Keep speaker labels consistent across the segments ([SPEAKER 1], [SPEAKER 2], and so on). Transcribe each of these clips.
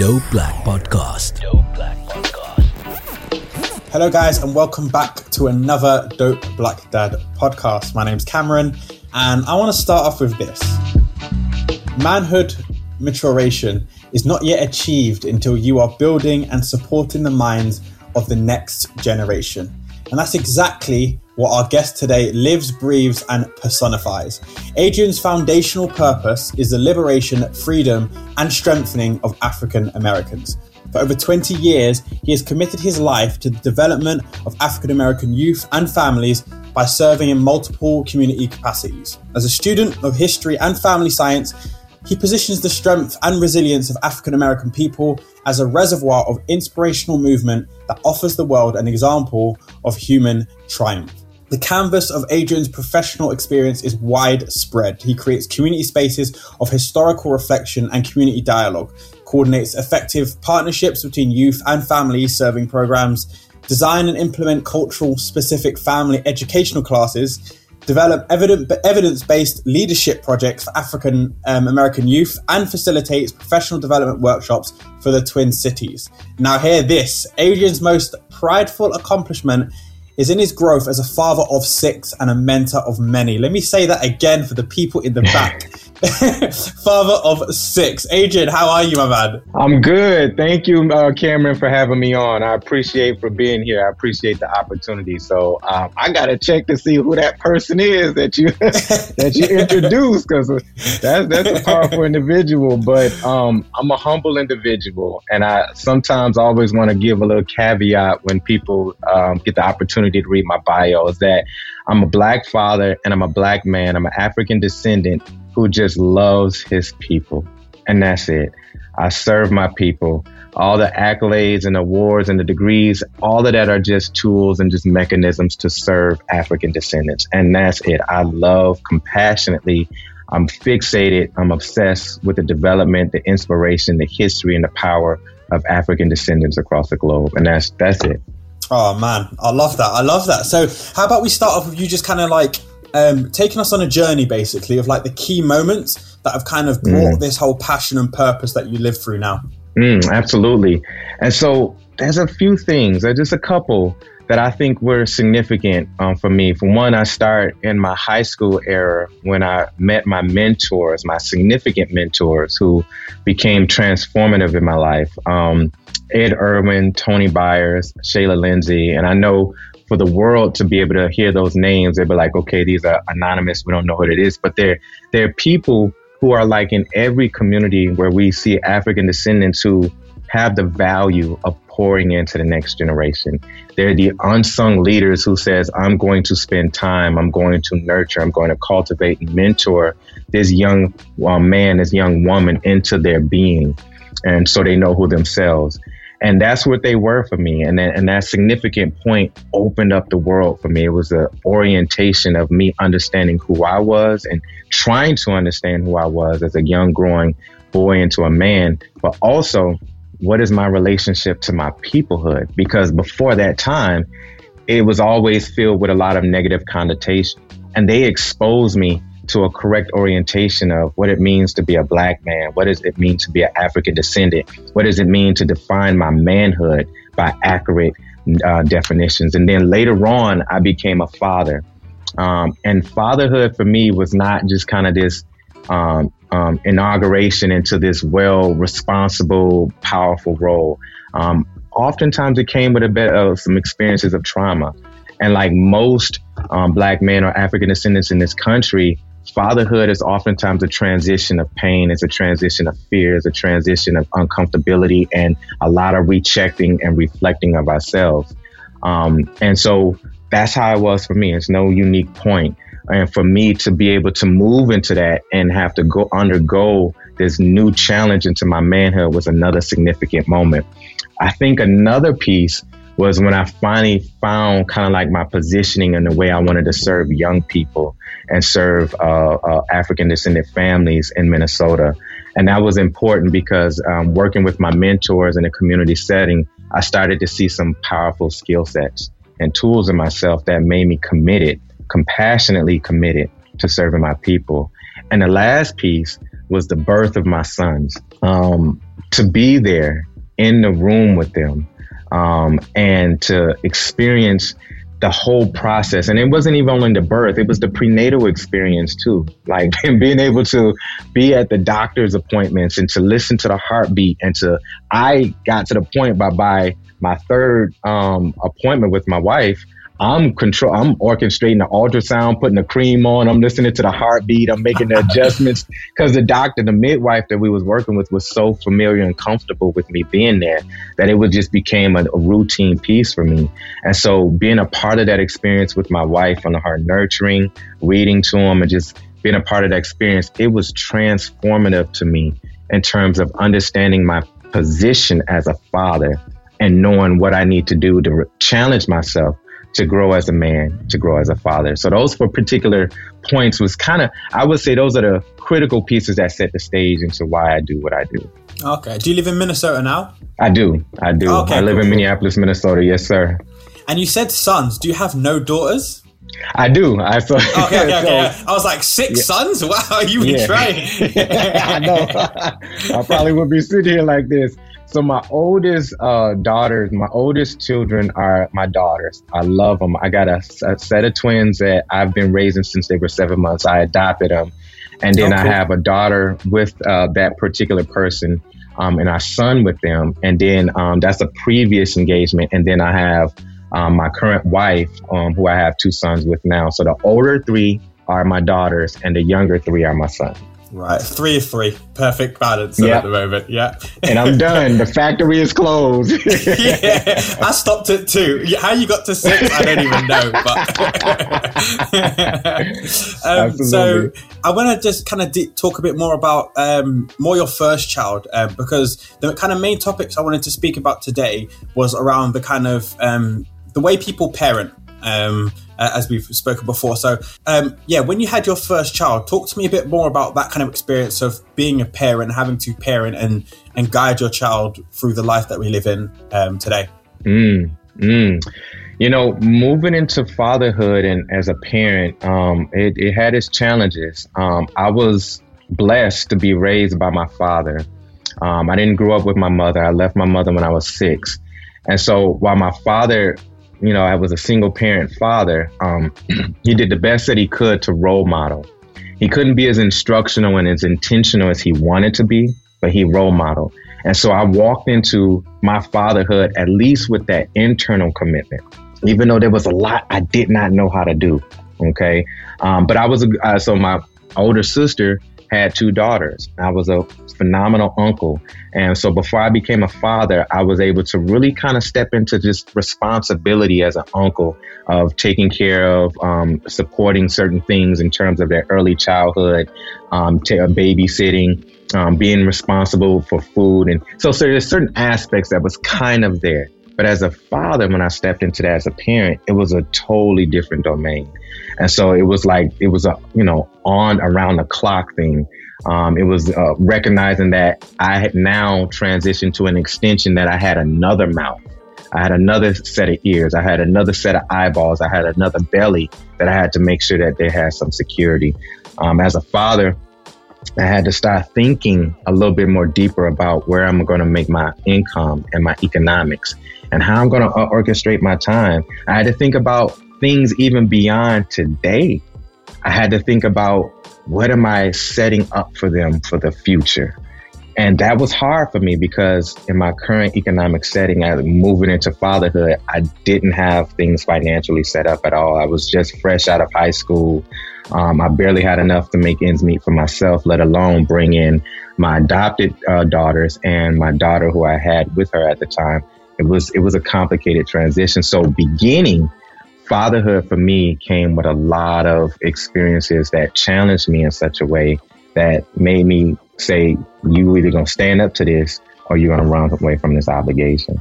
[SPEAKER 1] Dope Black Podcast. Dope Black Podcast.
[SPEAKER 2] Hello, guys, and welcome back to another Dope Black Dad podcast. My name's Cameron, and I want to start off with this Manhood maturation is not yet achieved until you are building and supporting the minds of the next generation. And that's exactly what our guest today lives, breathes, and personifies. Adrian's foundational purpose is the liberation, freedom, and strengthening of African Americans. For over 20 years, he has committed his life to the development of African American youth and families by serving in multiple community capacities. As a student of history and family science, he positions the strength and resilience of African American people as a reservoir of inspirational movement that offers the world an example of human triumph. The canvas of Adrian's professional experience is widespread. He creates community spaces of historical reflection and community dialogue, coordinates effective partnerships between youth and family serving programs, design and implement cultural specific family educational classes, develop evidence based leadership projects for African um, American youth, and facilitates professional development workshops for the Twin Cities. Now, hear this Adrian's most prideful accomplishment is in his growth as a father of six and a mentor of many. Let me say that again for the people in the back. father of six. Adrian, how are you, my man?
[SPEAKER 3] I'm good. Thank you, uh, Cameron, for having me on. I appreciate for being here. I appreciate the opportunity. So um, I got to check to see who that person is that you that you introduced because that's that's a powerful individual. But um, I'm a humble individual, and I sometimes always want to give a little caveat when people um, get the opportunity to read my bio is that I'm a black father and I'm a black man. I'm an African descendant who just loves his people. And that's it. I serve my people. All the accolades and awards and the degrees, all of that are just tools and just mechanisms to serve African descendants. And that's it. I love compassionately. I'm fixated. I'm obsessed with the development, the inspiration, the history, and the power of African descendants across the globe. And that's that's it.
[SPEAKER 2] Oh man, I love that. I love that. So, how about we start off with you just kind of like um, taking us on a journey, basically, of like the key moments that have kind of brought mm. this whole passion and purpose that you live through now.
[SPEAKER 3] Mm, absolutely. And so, there's a few things, there's just a couple that I think were significant um, for me. For one, I start in my high school era when I met my mentors, my significant mentors who became transformative in my life. Um, Ed Irwin, Tony Byers, Shayla Lindsay. And I know for the world to be able to hear those names, they'd be like, okay, these are anonymous. We don't know what it is. But they're, they're people who are like in every community where we see African descendants who have the value of pouring into the next generation. They're the unsung leaders who says, I'm going to spend time, I'm going to nurture, I'm going to cultivate and mentor this young uh, man, this young woman into their being. And so they know who themselves. And that's what they were for me. And, and that significant point opened up the world for me. It was the orientation of me understanding who I was and trying to understand who I was as a young growing boy into a man, but also what is my relationship to my peoplehood? Because before that time, it was always filled with a lot of negative connotation. And they exposed me to a correct orientation of what it means to be a black man. What does it mean to be an African descendant? What does it mean to define my manhood by accurate uh, definitions? And then later on, I became a father. Um, and fatherhood for me was not just kind of this um, um, inauguration into this well, responsible, powerful role. Um, oftentimes, it came with a bit of some experiences of trauma. And like most um, black men or African descendants in this country, fatherhood is oftentimes a transition of pain, it's a transition of fear, it's a transition of uncomfortability, and a lot of rechecking and reflecting of ourselves. Um, and so that's how it was for me. It's no unique point. And for me to be able to move into that and have to go undergo this new challenge into my manhood was another significant moment. I think another piece was when I finally found kind of like my positioning and the way I wanted to serve young people and serve uh, uh, African descendant families in Minnesota. And that was important because um, working with my mentors in a community setting, I started to see some powerful skill sets. and tools in myself that made me committed, compassionately committed to serving my people. And the last piece was the birth of my sons. Um, to be there in the room with them um, and to experience the whole process. And it wasn't even only the birth, it was the prenatal experience too. Like being able to be at the doctor's appointments and to listen to the heartbeat and to, I got to the point by, by my third um, appointment with my wife I'm control. I'm orchestrating the ultrasound, putting the cream on. I'm listening to the heartbeat. I'm making the adjustments because the doctor, the midwife that we was working with, was so familiar and comfortable with me being there that it would just became a, a routine piece for me. And so, being a part of that experience with my wife and her nurturing, reading to him, and just being a part of that experience, it was transformative to me in terms of understanding my position as a father and knowing what I need to do to re- challenge myself to grow as a man, to grow as a father. So those four particular points was kind of, I would say those are the critical pieces that set the stage into why I do what I do.
[SPEAKER 2] Okay. Do you live in Minnesota now?
[SPEAKER 3] I do. I do. Okay, I live cool, in Minneapolis, Minnesota. Yes, sir.
[SPEAKER 2] And you said sons. Do you have no daughters?
[SPEAKER 3] I do. I
[SPEAKER 2] so, okay, okay, okay. I was like six yeah. sons. Wow, you been yeah.
[SPEAKER 3] I know. I probably would be sitting here like this. So my oldest uh, daughters, my oldest children are my daughters. I love them. I got a, a, set of twins that I've been raising since they were seven months. I adopted them, and then oh. I have a daughter with uh, that particular person, um, and our son with them. And then um, that's a previous engagement. And then I have um, my current wife, um, who I have two sons with now. So the older three are my daughters, and the younger three are my sons.
[SPEAKER 2] Right, three of three, perfect balance yep. at the moment. Yeah,
[SPEAKER 3] and I'm done. The factory is closed.
[SPEAKER 2] yeah, I stopped at two. How you got to six, I don't even know. But um, so I want to just kind of de- talk a bit more about um, more your first child um, because the kind of main topics I wanted to speak about today was around the kind of um, the way people parent. Um, uh, as we've spoken before. So, um, yeah, when you had your first child, talk to me a bit more about that kind of experience of being a parent, having to parent and and guide your child through the life that we live in um, today.
[SPEAKER 3] Mm, mm. You know, moving into fatherhood and as a parent, um, it, it, had its challenges. Um, I was blessed to be raised by my father. Um, I didn't grow up with my mother. I left my mother when I was six. And so while my father you know, I was a single parent father, um, he did the best that he could to role model. He couldn't be as instructional and as intentional as he wanted to be, but he role modeled. And so I walked into my fatherhood at least with that internal commitment, even though there was a lot I did not know how to do. Okay. Um, but I was, uh, so my older sister had two daughters. I was a phenomenal uncle. And so before I became a father, I was able to really kind of step into just responsibility as an uncle of taking care of, um, supporting certain things in terms of their early childhood, um, t- babysitting, um, being responsible for food. And so, so there's certain aspects that was kind of there. But as a father, when I stepped into that as a parent, it was a totally different domain. And so it was like, it was a, you know, on around the clock thing. Um, it was uh, recognizing that I had now transitioned to an extension that I had another mouth. I had another set of ears. I had another set of eyeballs. I had another belly that I had to make sure that they had some security. Um, as a father, I had to start thinking a little bit more deeper about where I'm going to make my income and my economics and how I'm going to orchestrate my time. I had to think about things even beyond today. I had to think about what am I setting up for them for the future? And that was hard for me because in my current economic setting, as moving into fatherhood, I didn't have things financially set up at all. I was just fresh out of high school. Um, I barely had enough to make ends meet for myself, let alone bring in my adopted uh, daughters and my daughter who I had with her at the time it was it was a complicated transition. So beginning fatherhood for me came with a lot of experiences that challenged me in such a way that made me say, you either gonna stand up to this or you're gonna run away from this obligation.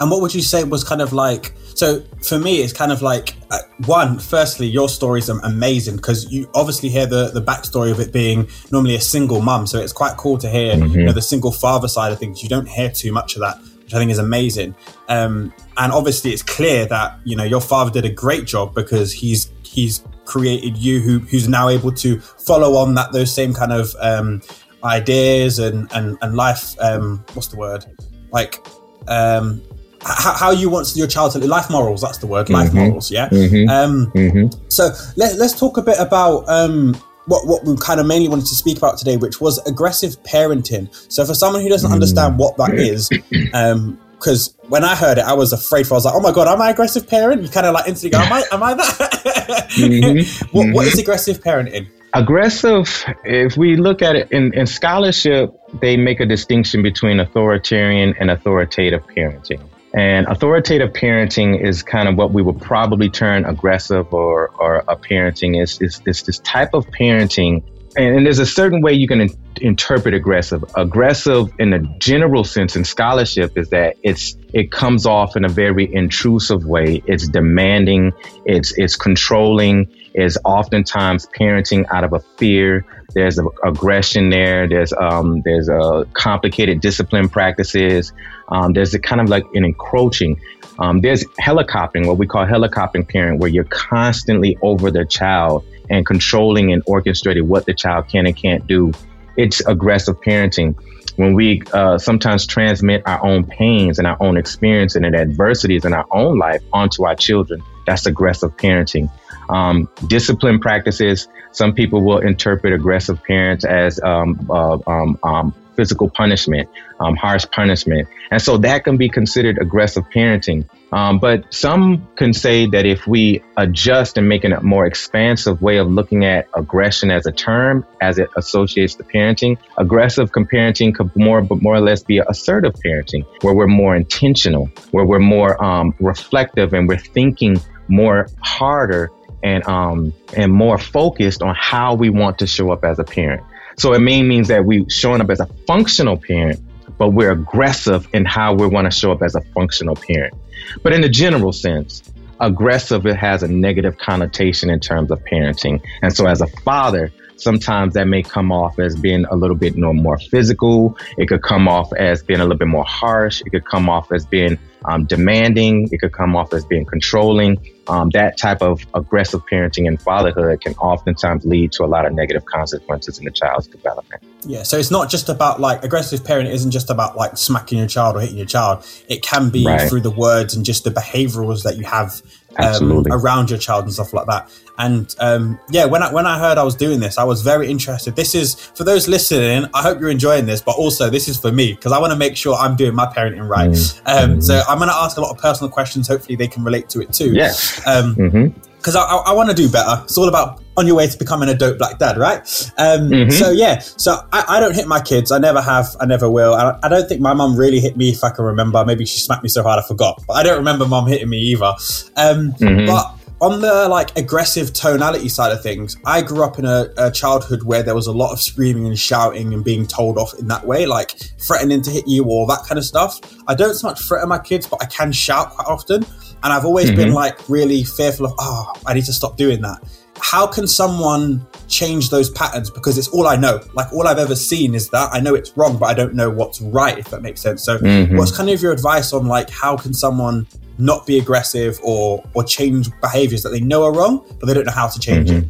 [SPEAKER 2] And what would you say was kind of like? So for me, it's kind of like uh, one. Firstly, your story is amazing because you obviously hear the the backstory of it being normally a single mum. So it's quite cool to hear mm-hmm. you know, the single father side of things. You don't hear too much of that which I think is amazing. Um, and obviously it's clear that you know your father did a great job because he's he's created you who who's now able to follow on that those same kind of um, ideas and and and life um, what's the word like um, how, how you want your child to live life morals that's the word life
[SPEAKER 3] Mm-hmm.
[SPEAKER 2] morals yeah
[SPEAKER 3] Mhm.
[SPEAKER 2] um
[SPEAKER 3] Mhm.
[SPEAKER 2] so let, let's talk a bit about um what, what we kind of mainly wanted to speak about today which was aggressive parenting so for someone who doesn't understand what that is um because when I heard it, I was afraid for. I was like, "Oh my god, am I aggressive parent?" You kind of like instantly go, "Am I? Am I that?"
[SPEAKER 3] Mhm.
[SPEAKER 2] what, what is aggressive parenting?
[SPEAKER 3] Aggressive, if we look at it in, in scholarship, they make a distinction between authoritarian and authoritative parenting. And authoritative parenting is kind of what we would probably term aggressive or, or a parenting is, is, is this type of parenting. And, and there's a certain way you can in- interpret aggressive. Aggressive in a general sense in scholarship is that it's it comes off in a very intrusive way. It's demanding, it's it's controlling, is oftentimes parenting out of a fear. There's a, aggression there. There's um, there's a complicated discipline practices. Um, there's a kind of like an encroaching. Um, there's helicoptering, what we call helicoptering parent, where you're constantly over the child and controlling and orchestrating what the child can and can't do. It's aggressive parenting. When we uh, sometimes transmit our own pains and our own experience and adversities in our own life onto our children, that's aggressive parenting. Um, discipline practices. Some people will interpret aggressive parents as um, uh, um, um, physical punishment, um, harsh punishment, and so that can be considered aggressive parenting. Um, but some can say that if we adjust and make a more expansive way of looking at aggression as a term, as it associates to parenting, aggressive parenting could more, more or less be assertive parenting, where we're more intentional, where we're more um, reflective, and we're thinking more harder and um, and more focused on how we want to show up as a parent. So it may means that we showing up as a functional parent, but we're aggressive in how we want to show up as a functional parent. But in the general sense, aggressive it has a negative connotation in terms of parenting. And so as a father, sometimes that may come off as being a little bit more physical. It could come off as being a little bit more harsh. It could come off as being um, demanding. It could come off as being controlling. Um, that type of aggressive parenting and fatherhood can oftentimes lead to a lot of negative consequences in the child's development.
[SPEAKER 2] Yeah, so it's not just about like aggressive parenting isn't just about like smacking your child or hitting your child. It can be
[SPEAKER 3] Right.
[SPEAKER 2] through the words and just the behaviorals that you have um, around your child and stuff like that. And um, yeah, when I when I heard I was doing this, I was very interested. This is for those listening. I hope you're enjoying this, but also this is for me because I want to make sure I'm doing my parenting right. Um, So I'm going to ask a lot of personal questions. Hopefully, they can relate to it too.
[SPEAKER 3] Yeah.
[SPEAKER 2] Um,
[SPEAKER 3] hmm
[SPEAKER 2] because I, I, I want to do better. It's all about on your way to becoming a dope black dad, right? Um,
[SPEAKER 3] Mhm.
[SPEAKER 2] So yeah, so I, I don't hit my kids. I never have. I never will. I, I don't think my mum really hit me, if I can remember. Maybe she smacked me so hard I forgot, but I don't remember mum hitting me either. Um,
[SPEAKER 3] Mhm.
[SPEAKER 2] But on the like aggressive tonality side of things, I grew up in a, a childhood where there was a lot of screaming and shouting and being told off in that way, like threatening to hit you or that kind of stuff. I don't so much threaten my kids, but I can shout quite often. And I've always been like really fearful of, oh, I need to stop doing that. How can someone change those patterns? Because it's all I know. Like all I've ever seen is that I know it's wrong, but I don't know what's right, if that makes sense. So
[SPEAKER 3] Mhm.
[SPEAKER 2] what's kind of your advice on like how can someone not be aggressive or or change behaviors that they know are wrong, but they don't know how to change it?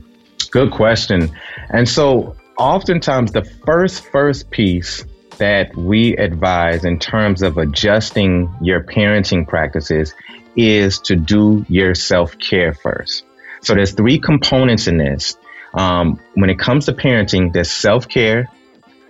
[SPEAKER 3] Good question. And so, oftentimes, the first first piece that we advise in terms of adjusting your parenting practices is to do your self care first. So, there's three components in this. Um, when it comes to parenting, there's self care,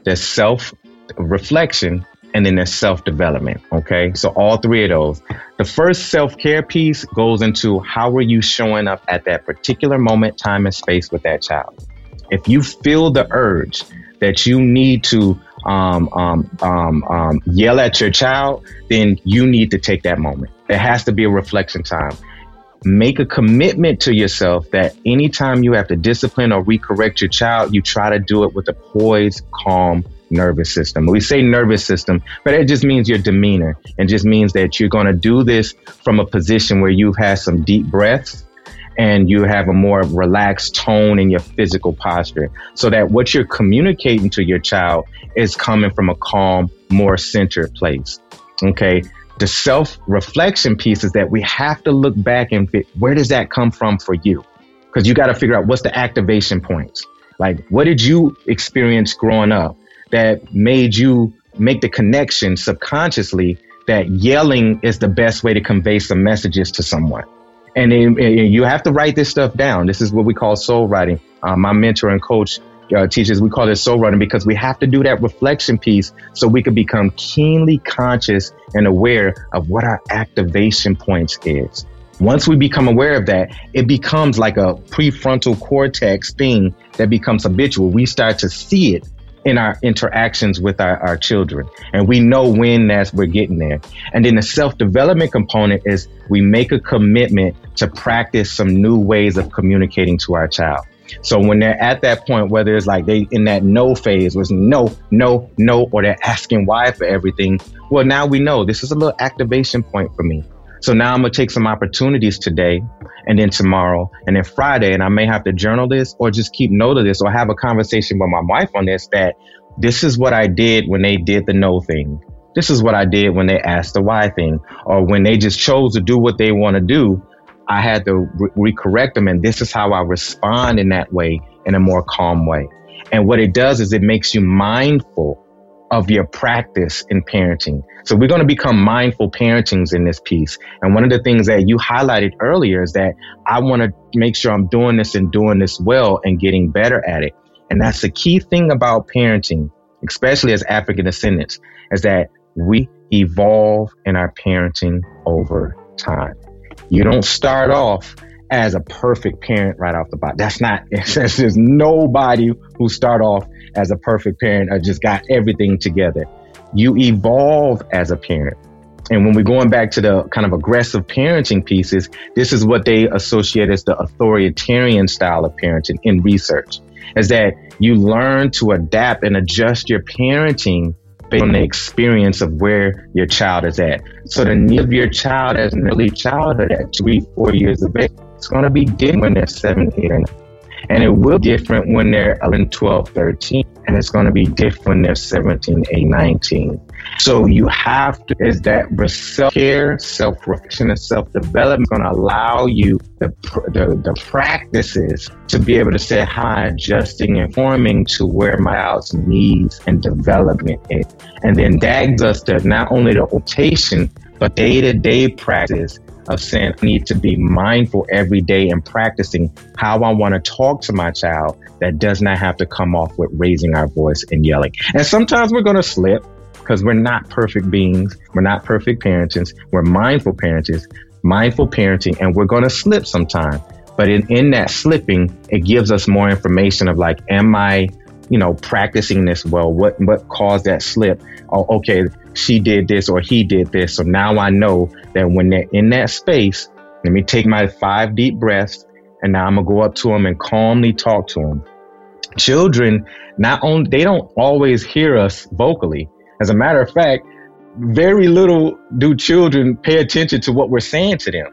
[SPEAKER 3] there's self reflection, and then there's self development. Okay. So, all three of those. The first self care piece goes into how are you showing up at that particular moment, time, and space with that child. If you feel the urge that you need to um, um, um, um, yell at your child, then you need to take that moment. It has to be a reflection time. Make a commitment to yourself that anytime you have to discipline or recorrect your child, you try to do it with a poised, calm nervous system. We say nervous system, but it just means your demeanor. It just means that you're going to do this from a position where you've had some deep breaths and you have a more relaxed tone in your physical posture so that what you're communicating to your child is coming from a calm, more centered place. Okay. The self reflection piece is that we have to look back and fit, where does that come from for you? Because you got to figure out what's the activation points. Like, what did you experience growing up that made you make the connection subconsciously that yelling is the best way to convey some messages to someone? And, and you have to write this stuff down. This is what we call soul writing. Uh, my mentor and coach uh, teaches, we call it soul running because we have to do that reflection piece so we can become keenly conscious and aware of what our activation points is. Once we become aware of that, it becomes like a prefrontal cortex thing that becomes habitual. We start to see it in our interactions with our, our children. And we know when that's we're getting there. And then the self-development component is we make a commitment to practice some new ways of communicating to our child. So when they're at that point, whether it's like they in that no phase was no, no, no, or they're asking why for everything, well, now we know this is a little activation point for me. So now I'm gonna take some opportunities today and then tomorrow and then Friday, and I may have to journal this or just keep note of this or have a conversation with my wife on this that this is what I did when they did the no thing. This is what I did when they asked the why thing or when they just chose to do what they want to do. I had to re- recorrect them, and this is how I respond in that way in a more calm way. And what it does is it makes you mindful of your practice in parenting. So we're going to become mindful parentings in this piece. And one of the things that you highlighted earlier is that I want to make sure I'm doing this and doing this well and getting better at it. And that's the key thing about parenting, especially as African descendants, is that we evolve in our parenting over time. You don't start off as a perfect parent right off the bat. That's not, there's nobody who start off as a perfect parent or just got everything together. You evolve as a parent. And when we're going back to the kind of aggressive parenting pieces, this is what they associate as the authoritarian style of parenting in research, is that you learn to adapt and adjust your parenting based on the experience of where your child is at. So the need of your child as an early childhood at three, four years of age, it's going to be different when they're seven, eight, or. And it will be different when they're 11, 12, 13. And it's going to be different when they're 17, 18, 19. So you have to, is that self care, self reflection, and self development going to allow you the, the, the, practices to be able to say hi, adjusting and forming to where my child's needs and development is. And then that gives us not only the rotation, but day to day practice of saying I need to be mindful every day and practicing how I want to talk to my child that does not have to come off with raising our voice and yelling. And sometimes we're going to slip because we're not perfect beings. We're not perfect parents. We're mindful parents, mindful parenting, and we're going to slip sometime. But in, in that slipping, it gives us more information of like, am I, you know, practicing this well? What, what caused that slip? Oh, okay, she did this or he did this. So now I know that when they're in that space, let me take my five deep breaths and now I'm gonna go up to them and calmly talk to them. Children, not only they don't always hear us vocally. As a matter of fact, very little do children pay attention to what we're saying to them.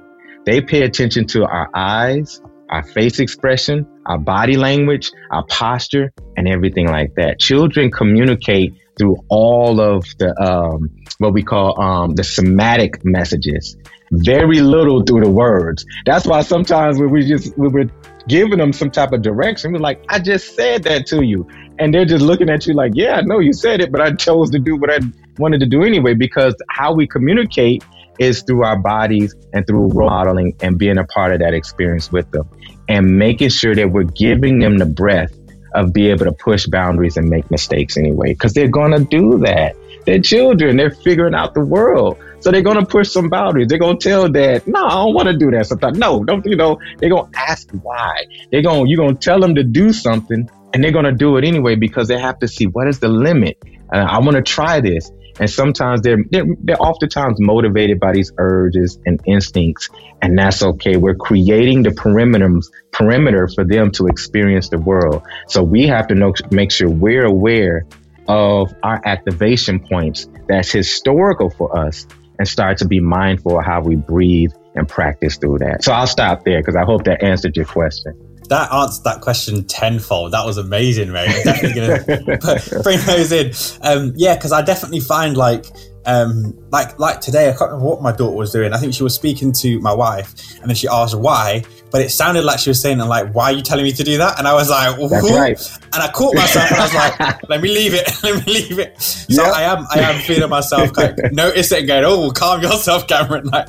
[SPEAKER 3] They pay attention to our eyes, our face expression, our body language, our posture, and everything like that. Children communicate through all of the um, what we call um, the somatic messages. Very little through the words. That's why sometimes when we just when we're giving them some type of direction, we're like, "I just said that to you," and they're just looking at you like, "Yeah, I know you said it, but I chose to do what I wanted to do anyway." Because how we communicate is through our bodies and through role modeling and being a part of that experience with them, and making sure that we're giving them the breath of be able to push boundaries and make mistakes anyway, because they're going to do that. They're children. They're figuring out the world. So they're going to push some boundaries. They're going to tell dad, no, I don't want to do that sometimes. No, don't, you know, they're going to ask why. They're going, you're going to tell them to do something and they're going to do it anyway because they have to see what is the limit. Uh, I want to try this. And sometimes they're, they're, they're oftentimes motivated by these urges and instincts. And that's okay. We're creating the perimeters, perimeter for them to experience the world. So we have to know, make sure we're aware of our activation points that's historical for us and start to be mindful of how we breathe and practice through that. So I'll stop there because I hope that answered your question.
[SPEAKER 2] That answered that question tenfold. That was amazing, mate. I'm definitely gonna put, bring those in. Um, yeah, because I definitely find like um, like like today, I can't remember what my daughter was doing. I think she was speaking to my wife, and then she asked why, but it sounded like she was saying, "Like, why are you telling me to do that?" And I was like,
[SPEAKER 3] right.
[SPEAKER 2] And I caught myself, and I was like, "Let me leave it. Let me leave it." So yep. I am I am feeling myself kind of notice it and going, "Oh, calm yourself, Cameron." Like,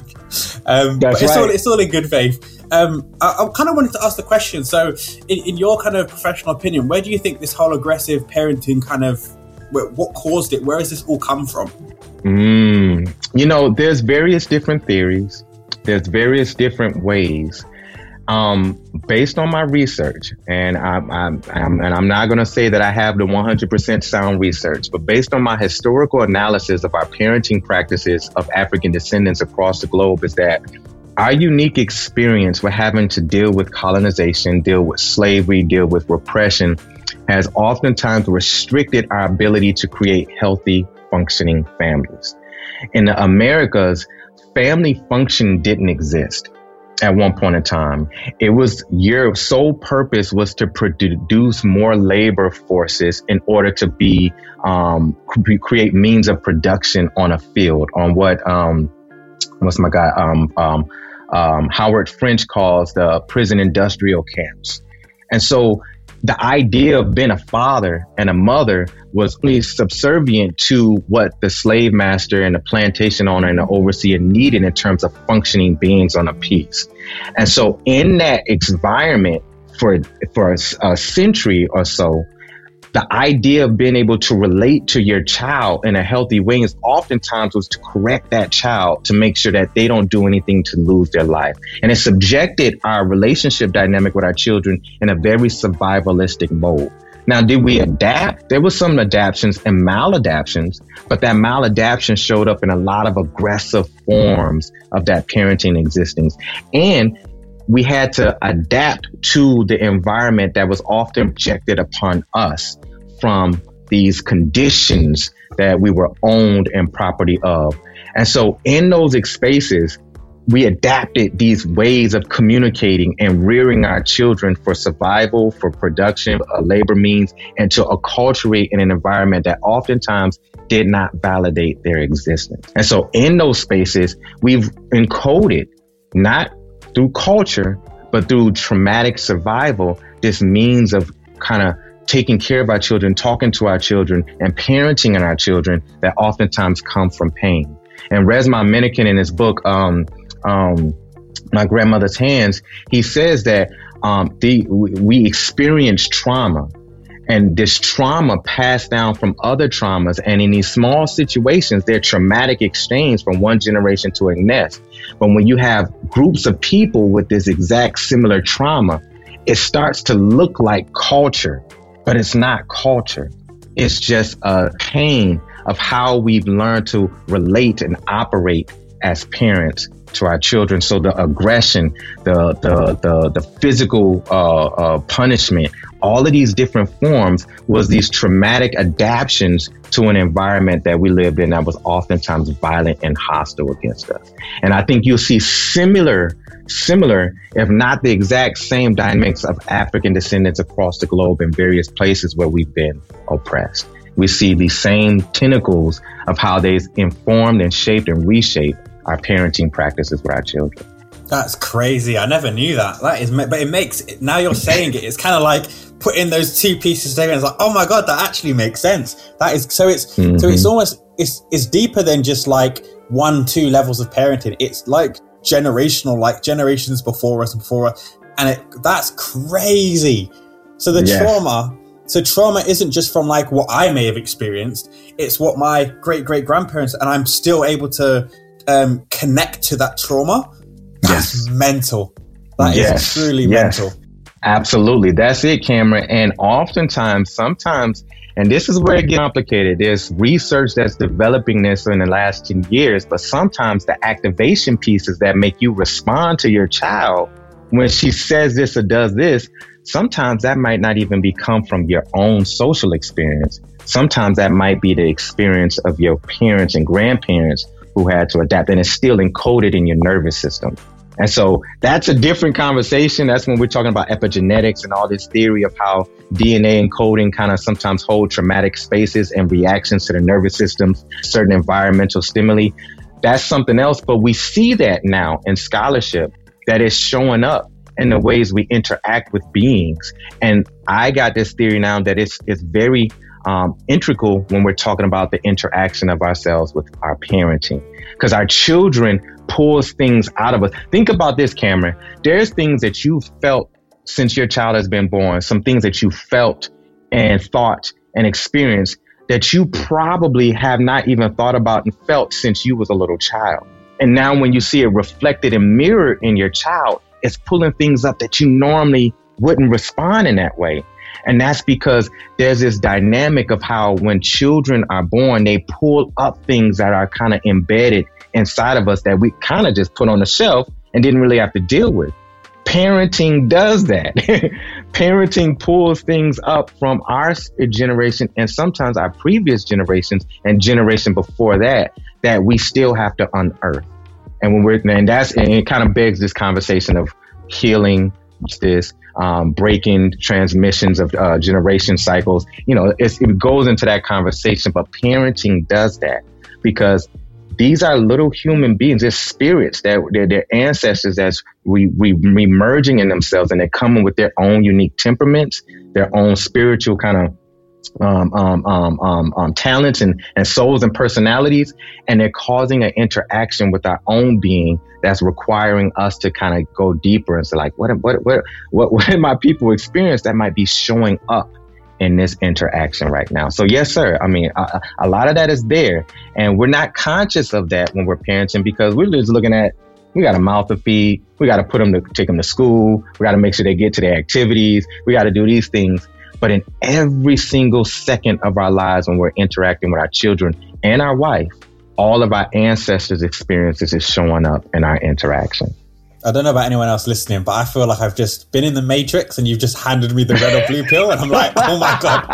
[SPEAKER 2] um, but it's right. all it's all in good faith. Um, I, I, kind of wanted to ask the question. So, in, in your kind of professional opinion, where do you think this whole aggressive parenting kind of what caused it? Where has this all come from?
[SPEAKER 3] Mm, you know, there's various different theories. There's various different ways. Um, based on my research, and I'm, I'm, I'm and I'm not going to say that I have the 100% sound research, but based on my historical analysis of our parenting practices of African descendants across the globe, is that our unique experience with having to deal with colonization, deal with slavery, deal with repression, has oftentimes restricted our ability to create healthy functioning families. In the Americas, family function didn't exist at one point in time. It was your sole purpose was to produce more labor forces in order to be um, create means of production on a field on what um, what's my guy um, um, um, Howard French calls the prison industrial camps. And so the idea of being a father and a mother was only subservient to what the slave master and the plantation owner and the overseer needed in terms of functioning beings on a piece. And so in that environment for, for a, a century or so, the idea of being able to relate to your child in a healthy way is oftentimes was to correct that child to make sure that they don't do anything to lose their life. And it subjected our relationship dynamic with our children in a very survivalistic mode. Now, did we adapt? There was some adaptations and maladaptations, but that maladaptation showed up in a lot of aggressive forms of that parenting existence. And we had to adapt to the environment that was often projected upon us from these conditions that we were owned and property of. And so in those spaces, we adapted these ways of communicating and rearing our children for survival, for production, a labor means, and to acculturate in an environment that oftentimes did not validate their existence. And so in those spaces, we've encoded not through culture, but through traumatic survival, this means of kind of taking care of our children, talking to our children, and parenting in our children that oftentimes come from pain. And Resmaa Menakem in his book, um, um, My Grandmother's Hands, he says that um, the, we experience trauma and this trauma passed down from other traumas. And in these small situations, they're traumatic exchange from one generation to the next. But when you have groups of people with this exact similar trauma, it starts to look like culture, but it's not culture. It's just a pain of how we've learned to relate and operate as parents to our children. So the aggression, the the the, the physical uh, uh, punishment, all of these different forms was these traumatic adaptations to an environment that we lived in that was oftentimes violent and hostile against us. And I think you'll see similar, similar, if not the exact same dynamics of African descendants across the globe in various places where we've been oppressed. We see the same tentacles of how they've informed and shaped and reshaped our parenting practices with our children.
[SPEAKER 2] That's crazy. I never knew that. That is, but it makes now you're saying it. It's kind of like putting those two pieces together. And it's like, oh my god, that actually makes sense. That is so. It's mm-hmm. so it's almost it's it's deeper than just like one two levels of parenting. It's like generational, like generations before us and before us, and it that's crazy. So the trauma. So trauma isn't just from like what I may have experienced. It's what my great great grandparents and I'm still able to um, connect to that trauma. That's yes. mental. That yes. is truly yes. mental.
[SPEAKER 3] Absolutely. That's it, Cameron. And oftentimes, sometimes, and this is where it gets complicated. There's research that's developing this in the last 10 years, but sometimes the activation pieces that make you respond to your child when she says this or does this, sometimes that might not even be come from your own social experience. Sometimes that might be the experience of your parents and grandparents who had to adapt and it's still encoded in your nervous system. And so that's a different conversation. That's when we're talking about epigenetics and all this theory of how DNA encoding kind of sometimes hold traumatic spaces and reactions to the nervous systems, certain environmental stimuli. That's something else. But we see that now in scholarship that is showing up in the ways we interact with beings. And I got this theory now that it's, it's very um, integral when we're talking about the interaction of ourselves with our parenting. Because our children pulls things out of us. Think about this, Cameron. There's things that you've felt since your child has been born, some things that you felt and thought and experienced that you probably have not even thought about and felt since you was a little child. And now when you see it reflected and mirrored in your child, it's pulling things up that you normally wouldn't respond in that way. And that's because there's this dynamic of how when children are born, they pull up things that are kind of embedded inside of us that we kind of just put on the shelf and didn't really have to deal with. Parenting does that. Parenting pulls things up from our generation and sometimes our previous generations and generation before that that we still have to unearth. And when we're and that's and it kind of begs this conversation of healing this um, breaking transmissions of uh, generation cycles. You know, it goes into that conversation, but parenting does that because these are little human beings. They're spirits. They're, they're, they're ancestors that's re, re, remerging in themselves and they're coming with their own unique temperaments, their own spiritual kind of um, um, um, um, um, talents and, and souls and personalities, and they're causing an interaction with our own being that's requiring us to kind of go deeper and say, like, what, what, what, what, what my people experience that might be showing up in this interaction right now. So yes, sir. I mean, a, a, lot of that is there, and we're not conscious of that when we're parenting because we're just looking at we got a mouth to feed, we got to put them to take them to school, we got to make sure they get to their activities, we got to do these things. But in every single second of our lives when we're interacting with our children and our wife, all of our ancestors' experiences is showing up in our interaction.
[SPEAKER 2] I don't know about anyone else listening, but I feel like I've just been in the Matrix and you've just handed me the red or blue pill, and I'm like, oh my god,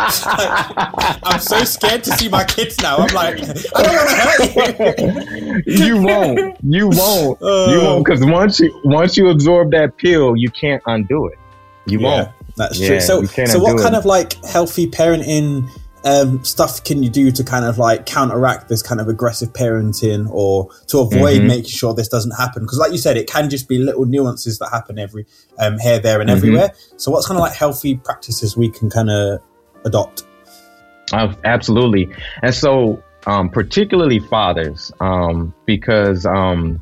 [SPEAKER 2] I'm so scared to see my kids now. I'm like, I don't want to
[SPEAKER 3] hurt you. you won't. You won't. Uh, you won't because once you once you absorb that pill, you can't undo it. You yeah, won't.
[SPEAKER 2] That's true. Yeah, so, so what kind it. of like healthy parenting um, stuff can you do to kind of like counteract this kind of aggressive parenting or to avoid mm-hmm. making sure this doesn't happen? Because, like you said, it can just be little nuances that happen every um, here, there, and mm-hmm. everywhere. So, what's kind of like healthy practices we can kind of adopt?
[SPEAKER 3] Uh, absolutely. And so, um, particularly fathers, um, because um,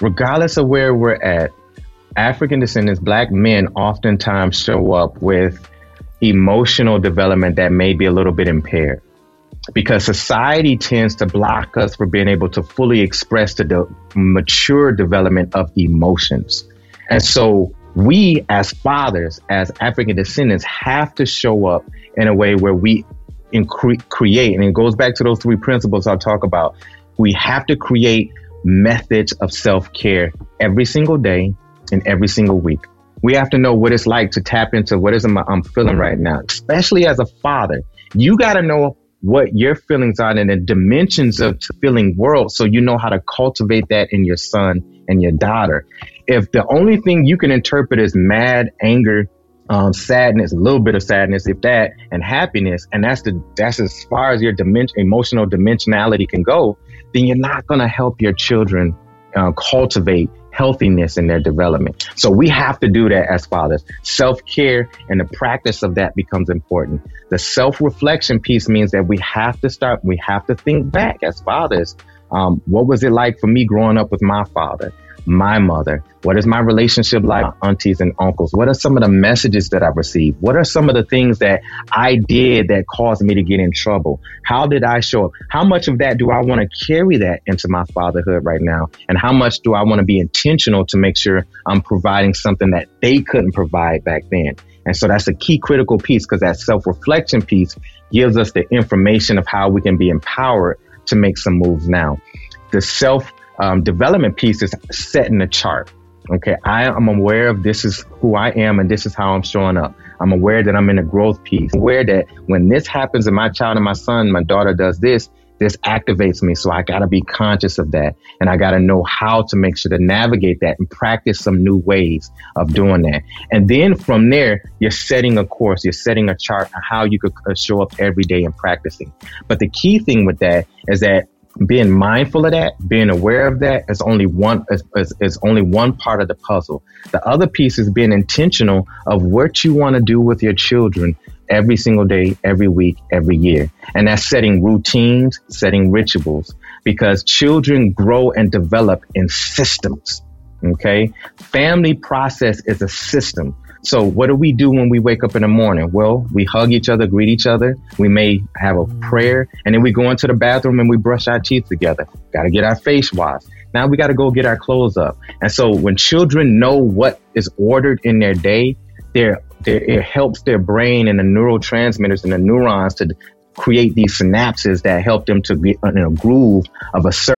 [SPEAKER 3] regardless of where we're at, African descendants, black men oftentimes show up with emotional development that may be a little bit impaired because society tends to block us from being able to fully express the de- mature development of emotions. And so we as fathers, as African descendants, have to show up in a way where we incre- create, and it goes back to those three principles I'll talk about. We have to create methods of self care every single day and every single week. We have to know what it's like to tap into what is I'm feeling right now, especially as a father. You got to know what your feelings are in the dimensions of feeling world so you know how to cultivate that in your son and your daughter. If the only thing you can interpret is mad, anger, um, sadness, a little bit of sadness, if that, and happiness, and that's the that's as far as your dimension, emotional dimensionality can go, then you're not going to help your children uh, cultivate healthiness in their development. So we have to do that as fathers. Self care and the practice of that becomes important. The self reflection piece means that we have to start, we have to think back as fathers. Um, what was it like for me growing up with my father? My mother? What is my relationship like aunties and uncles? What are some of the messages that I received? What are some of the things that I did that caused me to get in trouble? How did I show up? How much of that do I want to carry that into my fatherhood right now? And how much do I want to be intentional to make sure I'm providing something that they couldn't provide back then? And so that's a key critical piece because that self reflection piece gives us the information of how we can be empowered to make some moves now. The self um, development piece is setting the chart. Okay, I am aware of this is who I am and this is how I'm showing up. I'm aware that I'm in a growth piece. I'm aware that when this happens and my child and my son, my daughter does this, This activates me. So I got to be conscious of that. And I got to know how to make sure to navigate that and practice some new ways of doing that. And then from there, you're setting a course, you're setting a chart on how you could uh, show up every day and practicing. But the key thing with that is that being mindful of that, being aware of that is only one is, is, is, only one part of the puzzle. The other piece is being intentional of what you want to do with your children every single day, every week, every year. And that's setting routines, setting rituals because children grow and develop in systems. Okay. Family process is a system. So what do we do when we wake up in the morning? Well, we hug each other, greet each other. We may have a prayer and then we go into the bathroom and we brush our teeth together. Got to get our face washed. Now we got to go get our clothes up. And so when children know what is ordered in their day, they're, it helps their brain and the neurotransmitters and the neurons to create these synapses that help them to get in a groove of a certain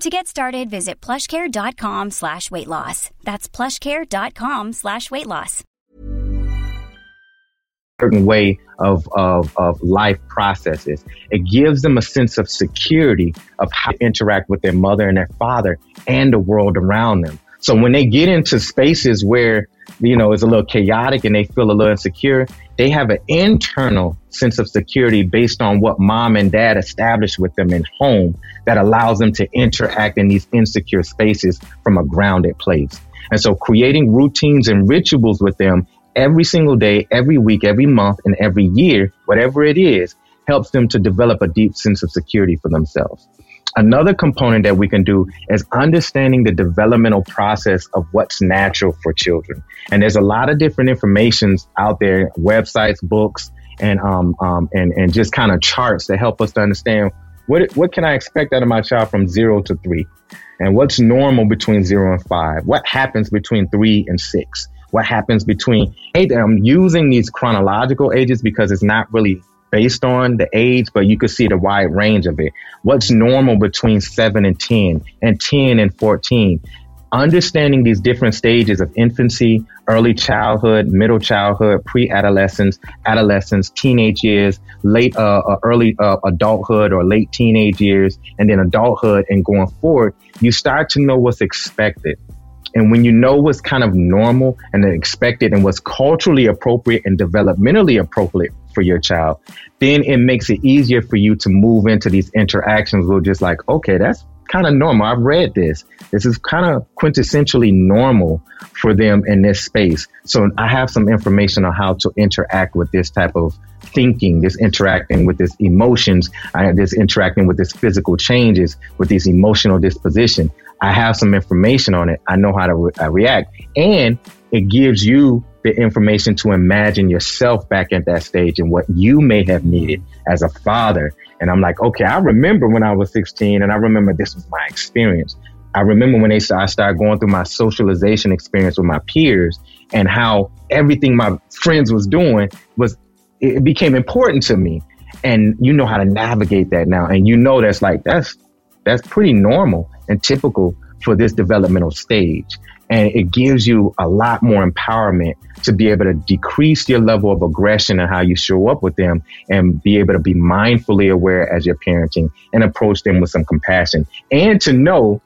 [SPEAKER 4] To get started, visit plushcare.com slash weight loss. That's plushcare.com slash weight loss.
[SPEAKER 3] Certain way of, of, of life processes. It gives them a sense of security of how to interact with their mother and their father and the world around them. So when they get into spaces where, you know, it's a little chaotic and they feel a little insecure, they have an internal sense of security based on what mom and dad established with them in home that allows them to interact in these insecure spaces from a grounded place. And so creating routines and rituals with them every single day, every week, every month, and every year, whatever it is, helps them to develop a deep sense of security for themselves. Another component that we can do is understanding the developmental process of what's natural for children. And there's a lot of different informations out there, websites, books, and um, um and and just kind of charts that help us to understand what what can I expect out of my child from zero to three, and what's normal between zero and five. What happens between three and six? What happens between eight? I'm using these chronological ages because it's not really based on the age, but you could see the wide range of it. What's normal between seven and 10 and 10 and 14? Understanding these different stages of infancy, early childhood, middle childhood, pre-adolescence, adolescence, teenage years, late, uh, uh, early uh, adulthood or late teenage years, and then adulthood and going forward, you start to know what's expected. And when you know what's kind of normal and expected and what's culturally appropriate and developmentally appropriate for your child, then it makes it easier for you to move into these interactions with just like, okay, that's kind of normal. I've read this. This is kind of quintessentially normal for them in this space. So I have some information on how to interact with this type of thinking, this interacting with this emotions, I, this interacting with this physical changes, with this emotional disposition. I have some information on it. I know how to re- react. And it gives you the information to imagine yourself back at that stage and what you may have needed as a father. And I'm like, okay, I remember when I was 16 and I remember this was my experience. I remember when they I started going through my socialization experience with my peers and how everything my friends was doing was it became important to me. And you know how to navigate that now. And you know that's like that's that's pretty normal and typical for this developmental stage. And it gives you a lot more empowerment to be able to decrease your level of aggression and how you show up with them and be able to be mindfully aware as you're parenting and approach them with some compassion. And to know,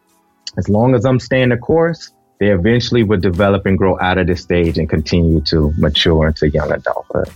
[SPEAKER 3] as long as I'm staying the course, they eventually will develop and grow out of this stage and continue to mature into young adulthood.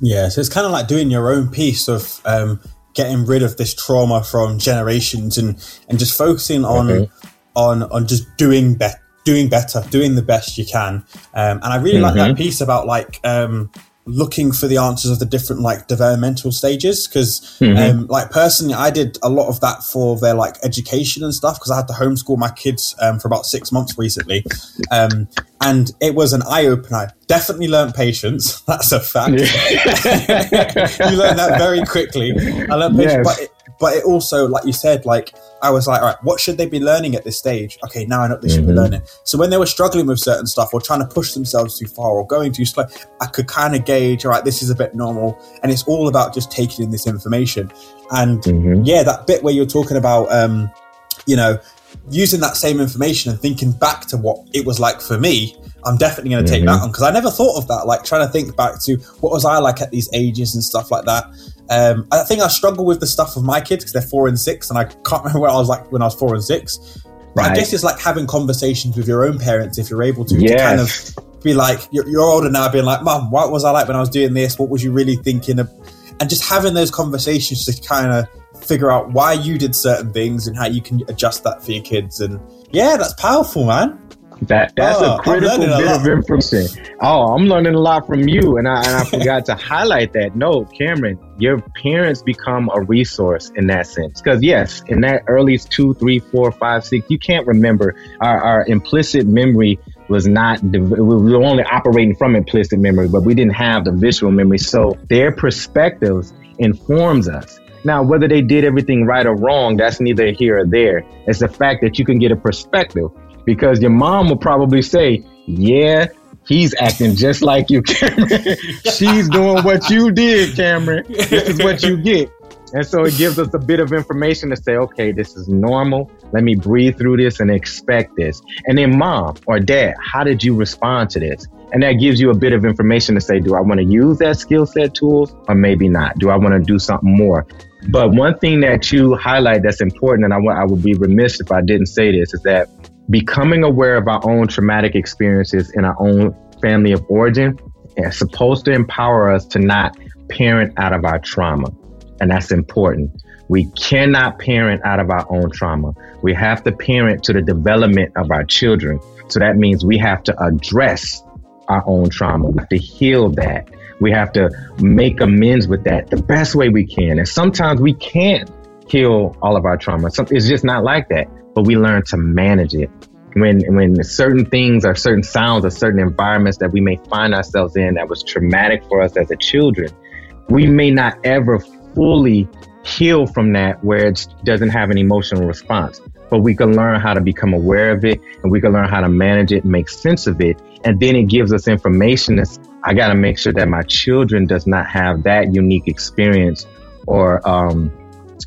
[SPEAKER 2] Yeah, so it's kind of like doing your own piece of um, getting rid of this trauma from generations and, and just focusing on mm-hmm. On on just doing better doing better, doing the best you can. Um, and I really mm-hmm. like that mm-hmm. piece about like um, looking for the answers of the different like developmental stages because mm-hmm. um, like personally i did a lot of that for their like education and stuff because i had to homeschool my kids um, for about six months recently um, and it was an eye-opener definitely learned patience that's a fact you learn that very quickly i learned patience yes. but it, but it also, like you said, like I was like, all right, what should they be learning at this stage? Okay, now I know what they should mm-hmm. be learning. So when they were struggling with certain stuff or trying to push themselves too far or going too slow, I could kind of gauge, all right, this is a bit normal. And it's all about just taking in this information. And mm-hmm. yeah, that bit where you're talking about, um, you know, using that same information and thinking back to what it was like for me, I'm definitely going to take mm-hmm. that on because I never thought of that. Like trying to think back to what was I like at these ages and stuff like that. Um, I think I struggle with the stuff of my kids because they're four and six, and I can't remember what I was like when I was four and six. But right. I guess it's like having conversations with your own parents if you're able to, yes. to kind of be like, you're, you're older now, being like, Mom, what was I like when I was doing this? What was you really thinking of? And just having those conversations to kind of figure out why you did certain things and how you can adjust that for your kids. And yeah, that's powerful, man.
[SPEAKER 3] That that's oh, a critical bit of information. Oh, I'm learning a lot from you, and I and I forgot to highlight that. No, Cameron, your parents become a resource in that sense. Because yes, in that early two, three, four, five, six, you can't remember. Our, our implicit memory was not. We were only operating from implicit memory, but we didn't have the visual memory. So their perspectives informs us. Now, whether they did everything right or wrong, that's neither here or there. It's the fact that you can get a perspective because your mom will probably say, yeah, he's acting just like you, Cameron. She's doing what you did, Cameron. This is what you get. And so it gives us a bit of information to say, okay, this is normal. Let me breathe through this and expect this. And then, mom or dad, how did you respond to this? And that gives you a bit of information to say, do I want to use that skill set tools or maybe not? Do I want to do something more? But one thing that you highlight that's important, and I, I would be remiss if I didn't say this, is that becoming aware of our own traumatic experiences in our own family of origin is supposed to empower us to not parent out of our trauma. And that's important. We cannot parent out of our own trauma. We have to parent to the development of our children. So that means we have to address our own trauma. We have to heal that. We have to make amends with that the best way we can. And sometimes we can't heal all of our trauma. It's just not like that but we learn to manage it. When when certain things or certain sounds or certain environments that we may find ourselves in that was traumatic for us as a children, we may not ever fully heal from that where it doesn't have an emotional response. But we can learn how to become aware of it and we can learn how to manage it, make sense of it. And then it gives us information that I got to make sure that my children does not have that unique experience or, um,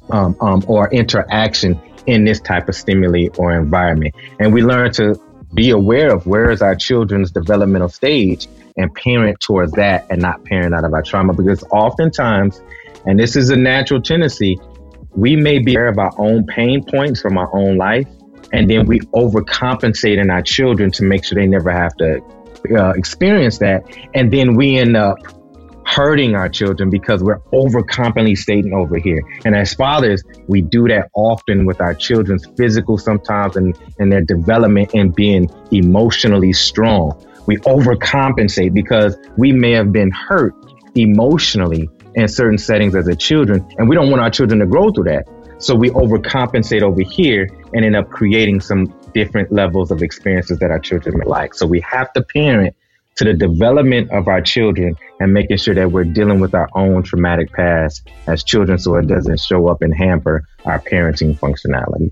[SPEAKER 3] um, um, or interaction in this type of stimuli or environment. And we learn to be aware of where is our children's developmental stage and parent towards that and not parent out of our trauma because oftentimes, and this is a natural tendency, we may be aware of our own pain points from our own life and then we overcompensate in our children to make sure they never have to uh, experience that. And then we end up hurting our children because we're overcompensating over here. And as fathers, we do that often with our children's physical sometimes and, and their development and being emotionally strong. We overcompensate because we may have been hurt emotionally in certain settings as a children, and we don't want our children to grow through that. So we overcompensate over here and end up creating some different levels of experiences that our children may like. So we have to parent to the development of our children and making sure that we're dealing with our own traumatic past as children so it doesn't show up and hamper our parenting functionality.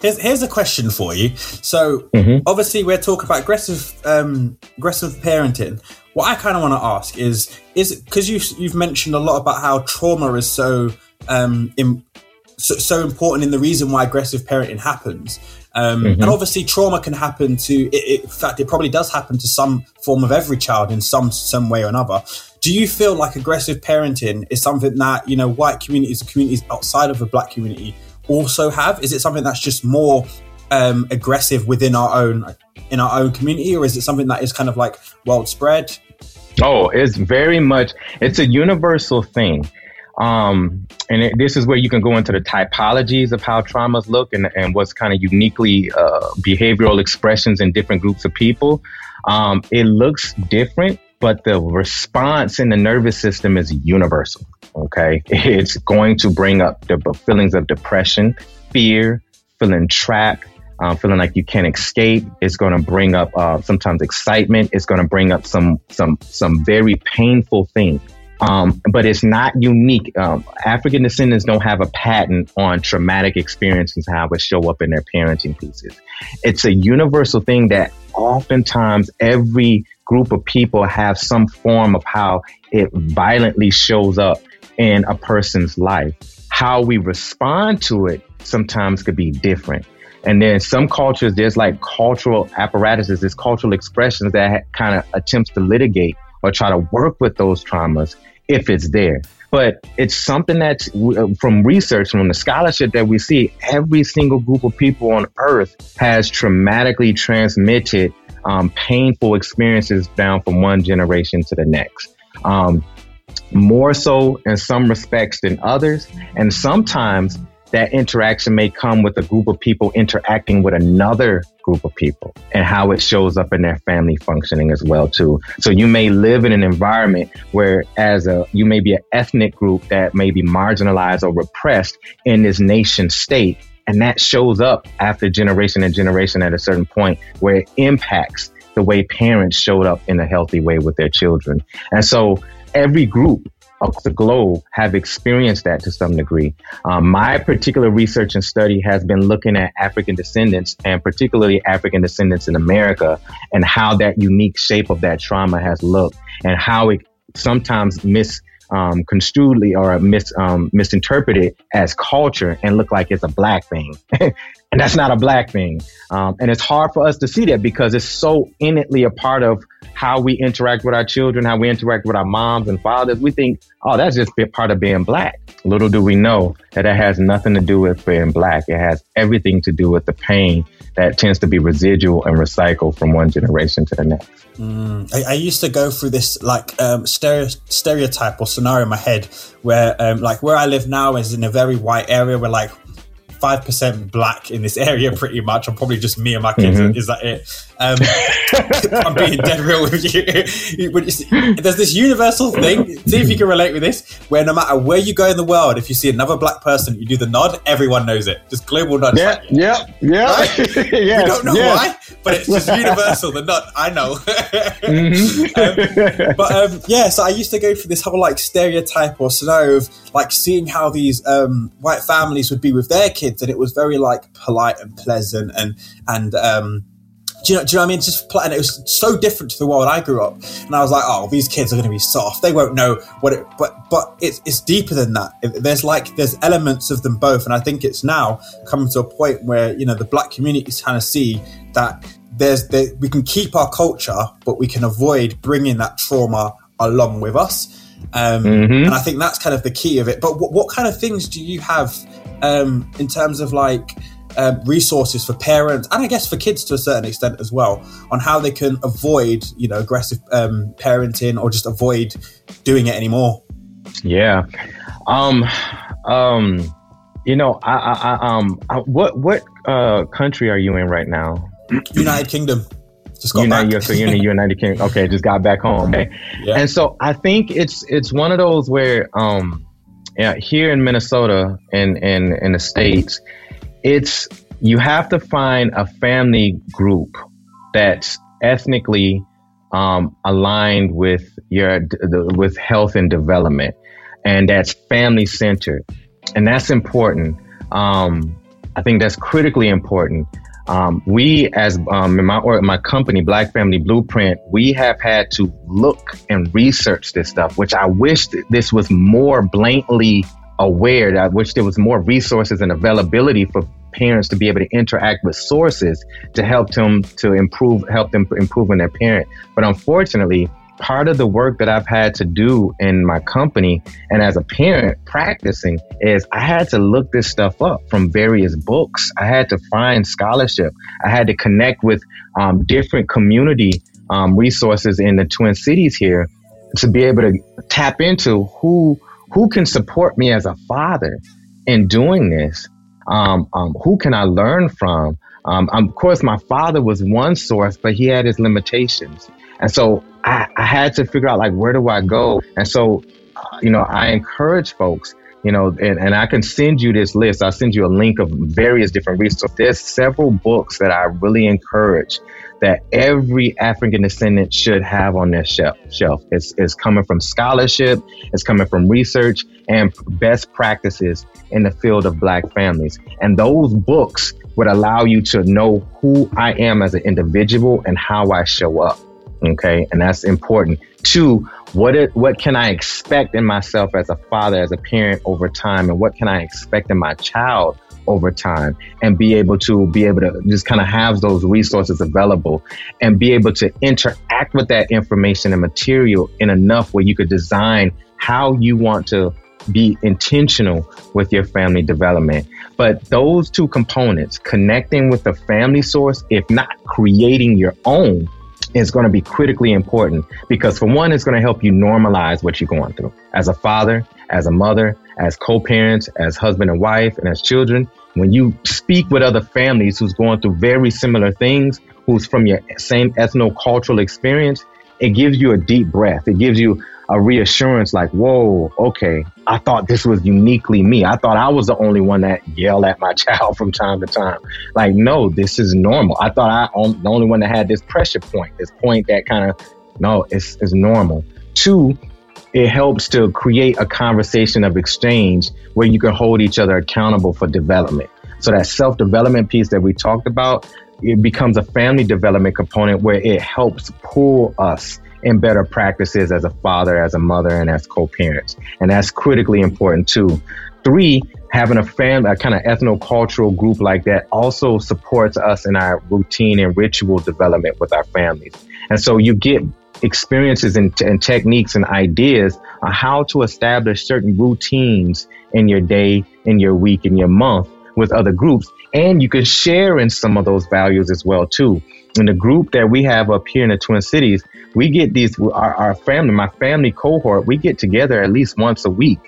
[SPEAKER 2] Here's, here's a question for you. So mm-hmm. obviously we're talking about aggressive um, aggressive parenting. What I kind of want to ask is is because you you've mentioned a lot about how trauma is so um, in, so, so important in the reason why aggressive parenting happens. Um, mm-hmm. And obviously, trauma can happen to. It, it, in fact, it probably does happen to some form of every child in some some way or another. Do you feel like aggressive parenting is something that you know white communities, communities outside of the black community, also have? Is it something that's just more um, aggressive within our own in our own community, or is it something that is kind of like world spread?
[SPEAKER 3] Oh, it's very much. It's a universal thing. Um, and it, this is where you can go into the typologies of how traumas look and, and what's kind of uniquely uh, behavioral expressions in different groups of people. Um, it looks different, but the response in the nervous system is universal. Okay. It's going to bring up the feelings of depression, fear, feeling trapped, um, feeling like you can't escape. It's going to bring up uh, sometimes excitement. It's going to bring up some some some very painful things Um, but it's not unique. Um, African descendants don't have a patent on traumatic experiences, how it show up in their parenting pieces. It's a universal thing that oftentimes every group of people have some form of how it violently shows up in a person's life. How we respond to it sometimes could be different. And then some cultures, there's like cultural apparatuses, there's cultural expressions that kind of attempts to litigate or try to work with those traumas if it's there. But it's something that's uh, from research, from the scholarship that we see, every single group of people on earth has traumatically transmitted um, painful experiences down from one generation to the next. Um, more so in some respects than others. And sometimes that interaction may come with a group of people interacting with another group of people and how it shows up in their family functioning as well too. So you may live in an environment where as a you may be an ethnic group that may be marginalized or repressed in this nation state and that shows up after generation and generation at a certain point where it impacts the way parents showed up in a healthy way with their children. And so every group of the globe have experienced that to some degree. Um, my particular research and study has been looking at African descendants and particularly African descendants in America and how that unique shape of that trauma has looked and how it sometimes mis um, construedly or mis, um, misinterpreted as culture and look like it's a black thing. and that's not a black thing. Um, and it's hard for us to see that because it's so innately a part of how we interact with our children, how we interact with our moms and fathers. We think, oh, that's just a part of being black. Little do we know that it has nothing to do with being black. It has everything to do with the pain that tends to be residual and recycled from one generation to the next.
[SPEAKER 2] Mm. I, I, used to go through this like um, stereo, stereotype or scenario in my head where um, like where I live now is in a very white area where like five percent black in this area, pretty much. I'm probably just me and my kids. Mm-hmm. Is that it? Um, I'm being dead real with you. There's this universal thing. See if you can relate with this. Where no matter where you go in the world, if you see another black person, you do the nod. Everyone knows it. Just global nod.
[SPEAKER 3] Yeah, yeah, yeah. Right?
[SPEAKER 2] yes, we don't know yes. why, but it's just universal. The nod. I know. mm-hmm. um, but um, yeah, so I used to go through this whole like stereotype or scenario of like seeing how these um, white families would be with their kids, and it was very like polite and pleasant and and um, do you know? Do you know what I mean? It's just and it was so different to the world I grew up, and I was like, oh, these kids are going to be soft. They won't know what it. But but it's it's deeper than that. There's like there's elements of them both, and I think it's now coming to a point where you know the black community is trying to see that there's there, we can keep our culture, but we can avoid bringing that trauma along with us. Um, mm-hmm. And I think that's kind of the key of it. But what, what kind of things do you have um, in terms of like um, resources for parents and I guess for kids to a certain extent as well on how they can avoid, you know, aggressive um, parenting or just avoid doing it anymore.
[SPEAKER 3] Yeah. Um, um, you know, I, I, I um, I, what, what, uh, country are you in right now?
[SPEAKER 2] United Kingdom.
[SPEAKER 3] Just got United, back. so you're in the United Kingdom. Okay. Just got back home. Okay. Yeah. And so I think it's, it's one of those where, um, yeah, here in Minnesota and in, in, in the States, it's you have to find a family group that's ethnically um, aligned with your the, with health and development, and that's family centered, and that's important. Um, I think that's critically important. Um, we, as um, in my or my company, Black Family Blueprint, we have had to look and research this stuff, which I wish this was more blatantly aware that I wish there was more resources and availability for parents to be able to interact with sources to help them to improve, help them improve in their parent. But unfortunately, part of the work that I've had to do in my company and as a parent practicing is I had to look this stuff up from various books. I had to find scholarship. I had to connect with um, different community um, resources in the Twin Cities here to be able to tap into who who can support me as a father in doing this? Um, um, who can I learn from? Um, of course, my father was one source, but he had his limitations. And so I, I had to figure out, like, where do I go? And so, uh, you know, I encourage folks, you know, and, and I can send you this list. I'll send you a link of various different resources. There's several books that I really encourage that every African descendant should have on their shelf. shelf. It's, it's coming from scholarship, it's coming from research and best practices in the field of Black families. And those books would allow you to know who I am as an individual and how I show up. Okay. And that's important. Two, what it, what can I expect in myself as a father, as a parent over time? And what can I expect in my child over time and be able to be able to just kind of have those resources available and be able to interact with that information and material in enough where you could design how you want to be intentional with your family development. But those two components, connecting with the family source, if not creating your own, is going to be critically important because for one, it's going to help you normalize what you're going through as a father, as a mother, as co-parents, as husband and wife, and as children. When you speak with other families who's going through very similar things, who's from your same ethno-cultural experience, it gives you a deep breath. It gives you a reassurance like, whoa, okay, I thought this was uniquely me. I thought I was the only one that yelled at my child from time to time. Like, no, this is normal. I thought I am the only one that had this pressure point, this point that kind of, no, it's, it's normal. Two, it helps to create a conversation of exchange where you can hold each other accountable for development. So that self development piece that we talked about, it becomes a family development component where it helps pull us in better practices as a father, as a mother, and as co-parents. And that's critically important too. Three, having a family, a kind of ethno-cultural group like that also supports us in our routine and ritual development with our families. And so you get experiences and, and techniques and ideas on how to establish certain routines in your day, in your week, in your month with other groups. And you can share in some of those values as well too. In the group that we have up here in the Twin Cities, we get these, our, our family, my family cohort, we get together at least once a week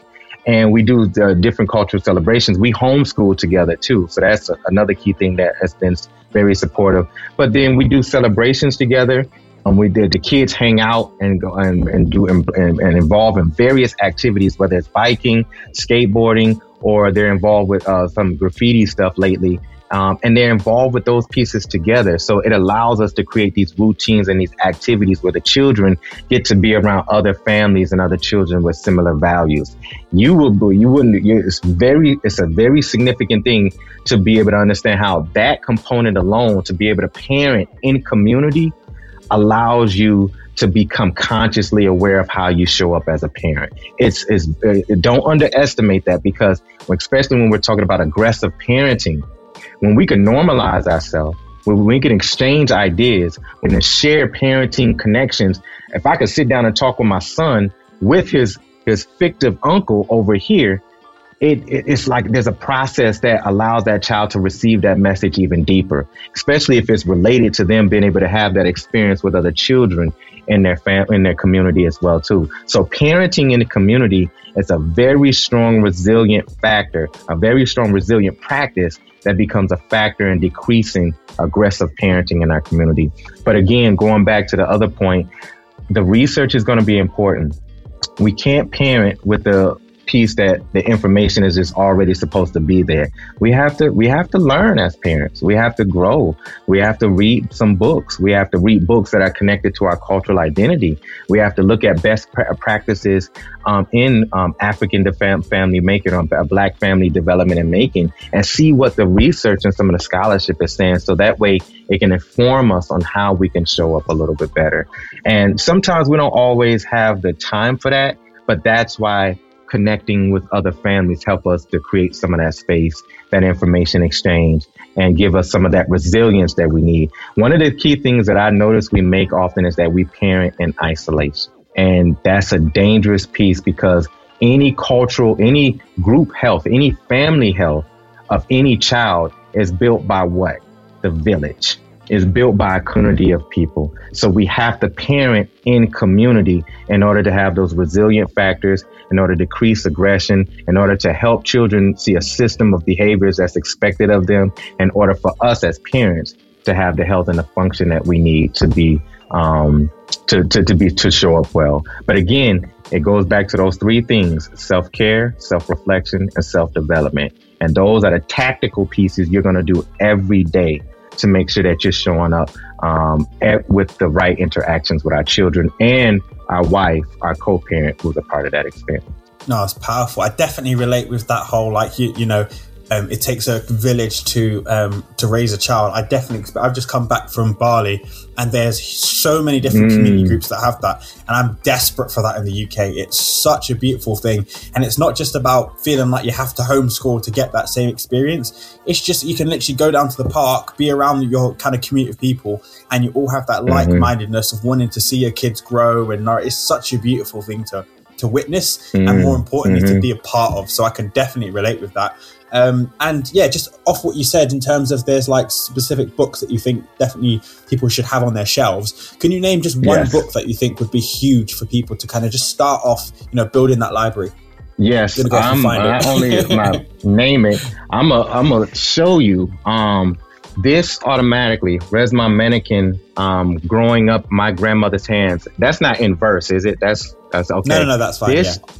[SPEAKER 3] and we do different cultural celebrations. We homeschool together too. So that's a, another key thing that has been very supportive. But then we do celebrations together. Um, we did the kids hang out and go and, and do and, and, involve in various activities, whether it's biking, skateboarding, or they're involved with uh, some graffiti stuff lately. Um, and they're involved with those pieces together. So it allows us to create these routines and these activities where the children get to be around other families and other children with similar values. You will, you wouldn't, it's very, it's a very significant thing to be able to understand how that component alone, to be able to parent in community allows you to become consciously aware of how you show up as a parent. It's, it's, don't underestimate that because especially when we're talking about aggressive parenting, when we can normalize ourselves, when we can exchange ideas, when we share parenting connections, if I could sit down and talk with my son with his his fictive uncle over here, it, it, it's like there's a process that allows that child to receive that message even deeper, especially if it's related to them being able to have that experience with other children in their fam- in their community as well too. So parenting in the community is a very strong resilient factor, a very strong resilient practice that becomes a factor in decreasing aggressive parenting in our community. But again, going back to the other point, the research is going to be important. We can't parent with the piece that the information is just already supposed to be there. We have to we have to learn as parents. We have to grow. We have to read some books. We have to read books that are connected to our cultural identity. We have to look at best pra- practices um, in um, African fam- family making or Black family development and making, and see what the research and some of the scholarship is saying. So that way, it can inform us on how we can show up a little bit better. And sometimes we don't always have the time for that, but that's why connecting with other families help us to create some of that space, that information exchange, and give us some of that resilience that we need. One of the key things that I notice we make often is that we parent in isolation. And that's a dangerous piece because any cultural, any group health, any family health of any child is built by what? The village is built by a community of people. So we have to parent in community in order to have those resilient factors, in order to decrease aggression, in order to help children see a system of behaviors that's expected of them, in order for us as parents to have the health and the function that we need to be um, to, to, to be to show up well. But again, it goes back to those three things self care, self reflection, and self development. And those are the tactical pieces you're going to do every day to make sure that you're showing up um, at, with the right interactions with our children and our wife, our co-parent, who's a part of that experience.
[SPEAKER 2] No, it's powerful. I definitely relate with that whole like you you know um, it takes a village to um, to raise a child. I definitely, I've just come back from Bali, and there's so many different mm. community groups that have that, and I'm desperate for that in the UK. It's such a beautiful thing, and it's not just about feeling like you have to homeschool to get that same experience. It's just you can literally go down to the park, be around your kind of community of people, and you all have that mm-hmm. like mindedness of wanting to see your kids grow, and it's such a beautiful thing to to witness mm. and more importantly mm-hmm. to be a part of. So I can definitely relate with that. Um, and yeah, just off what you said in terms of there's like specific books that you think definitely people should have on their shelves. Can you name just one yes. book that you think would be huge for people to kind of just start off, you know, building that library?
[SPEAKER 3] Yes, go I'm not only my name it, I'm a I'm gonna show you. Um, this automatically, Resmaa Menakem, um, growing up my grandmother's hands. That's not in verse, is it? That's that's okay.
[SPEAKER 2] No, no, no, that's fine.
[SPEAKER 3] This,
[SPEAKER 2] yeah.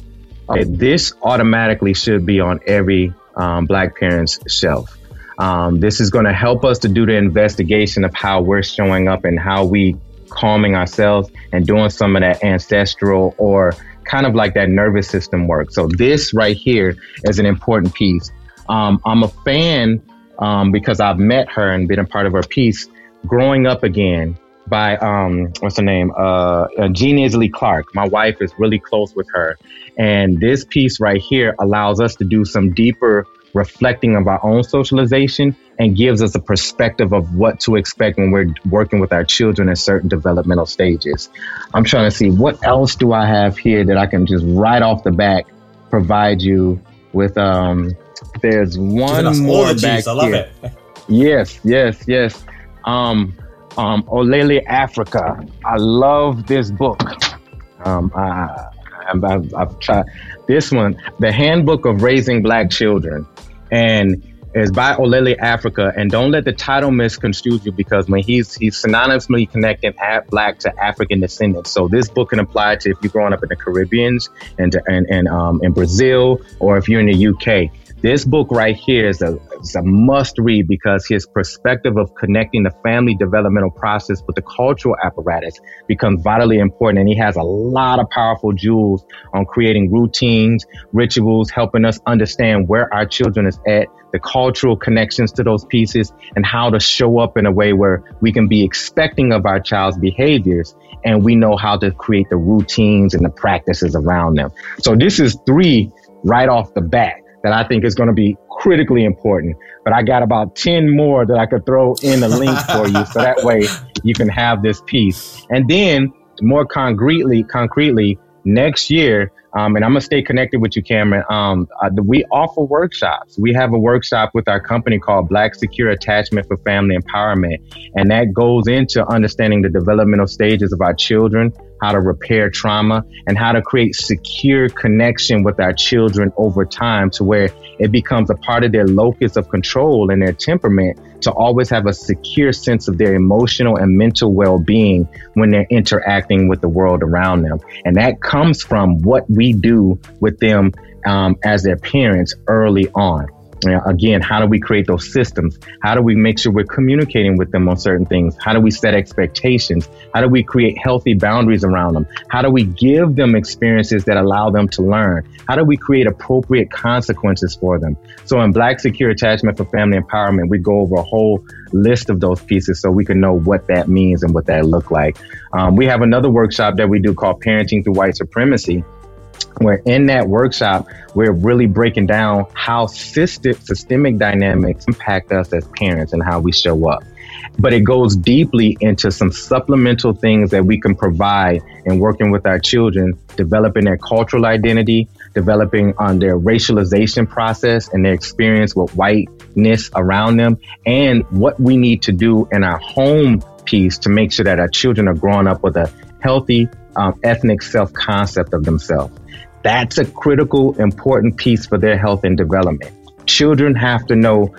[SPEAKER 2] okay,
[SPEAKER 3] this automatically should be on every um, Black parents' shelf. Um, this is going to help us to do the investigation of how we're showing up and how we calming ourselves and doing some of that ancestral or kind of like that nervous system work. So this right here is an important piece. Um, I'm a fan um, because I've met her and been a part of her piece. Growing up again by um, what's her name? Uh, uh, Jean Illsley Clarke. My wife is really close with her, and this piece right here allows us to do some deeper reflecting of our own socialization and gives us a perspective of what to expect when we're working with our children in certain developmental stages. I'm trying to see what else do I have here that I can just right off the back provide you with. Um, there's one more back
[SPEAKER 2] I love
[SPEAKER 3] here.
[SPEAKER 2] it.
[SPEAKER 3] Yes, yes, yes. Um, um, Olele Africa. I love this book. Um, I, I've, I've tried this one, the Handbook of Raising Black Children, and is by Olele Africa. And don't let the title misconstrue you because when he's he's synonymously connecting black to African descendants. So this book can apply to if you're growing up in the Caribbeans and and, and um, in Brazil or if you're in the UK. This book right here is a, is a must read because his perspective of connecting the family developmental process with the cultural apparatus becomes vitally important. And he has a lot of powerful jewels on creating routines, rituals, helping us understand where our children is at, the cultural connections to those pieces, and how to show up in a way where we can be expecting of our child's behaviors and we know how to create the routines and the practices around them. So this is three right off the bat that I think is going to be critically important. But I got about 10 more that I could throw in a link for you. So that way you can have this piece. And then more concretely, concretely, next year, um, and I'm gonna stay connected with you, Cameron. Um, uh, we offer workshops. We have a workshop with our company called Black Secure Attachment for Family Empowerment, and that goes into understanding the developmental stages of our children, how to repair trauma, and how to create secure connection with our children over time to where it becomes a part of their locus of control and their temperament to always have a secure sense of their emotional and mental well-being when they're interacting with the world around them. And that comes from what we do with them um, as their parents early on. You know, again, how do we create those systems? How do we make sure we're communicating with them on certain things? How do we set expectations? How do we create healthy boundaries around them? How do we give them experiences that allow them to learn? How do we create appropriate consequences for them? So in Black Secure Attachment for Family Empowerment, we go over a whole list of those pieces so we can know what that means and what that look like. Um, we have another workshop that we do called Parenting Through White Supremacy where in that workshop, we're really breaking down how systemic dynamics impact us as parents and how we show up. But it goes deeply into some supplemental things that we can provide in working with our children, developing their cultural identity, developing on their racialization process and their experience with whiteness around them, and what we need to do in our home piece to make sure that our children are growing up with a healthy um, ethnic self concept of themselves. That's a critical, important piece for their health and development. Children have to know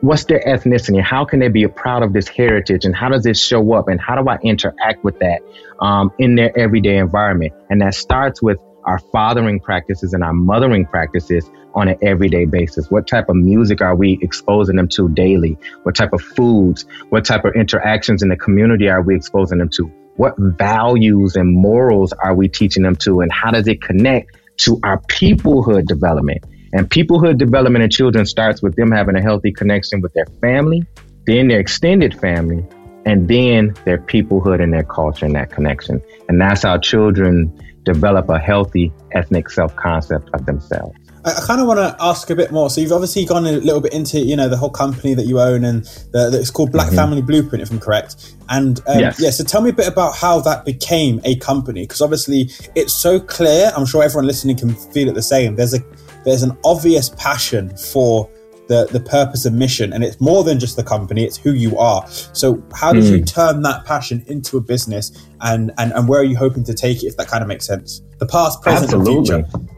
[SPEAKER 3] what's their ethnicity, how can they be proud of this heritage, and how does it show up, and how do I interact with that um, in their everyday environment. And that starts with our fathering practices and our mothering practices on an everyday basis? What type of music are we exposing them to daily? What type of foods? What type of interactions in the community are we exposing them to? What values and morals are we teaching them to? And how does it connect to our peoplehood development? And peoplehood development in children starts with them having a healthy connection with their family, then their extended family, and then their peoplehood and their culture and that connection. And that's how children develop a healthy ethnic self concept of themselves.
[SPEAKER 2] I, kind of want to ask a bit more. So you've obviously gone a little bit into you know the whole company that you own and the, the, it's called Black mm-hmm. Family Blueprint, if I'm correct. And um, yes. yeah, so tell me a bit about how that became a company because obviously it's so clear. I'm sure everyone listening can feel it the same. There's a there's an obvious passion for the, the purpose and mission and it's more than just the company it's who you are so how did mm. you turn that passion into a business and, and and where are you hoping to take it if that kind of makes sense the past present Absolutely. and future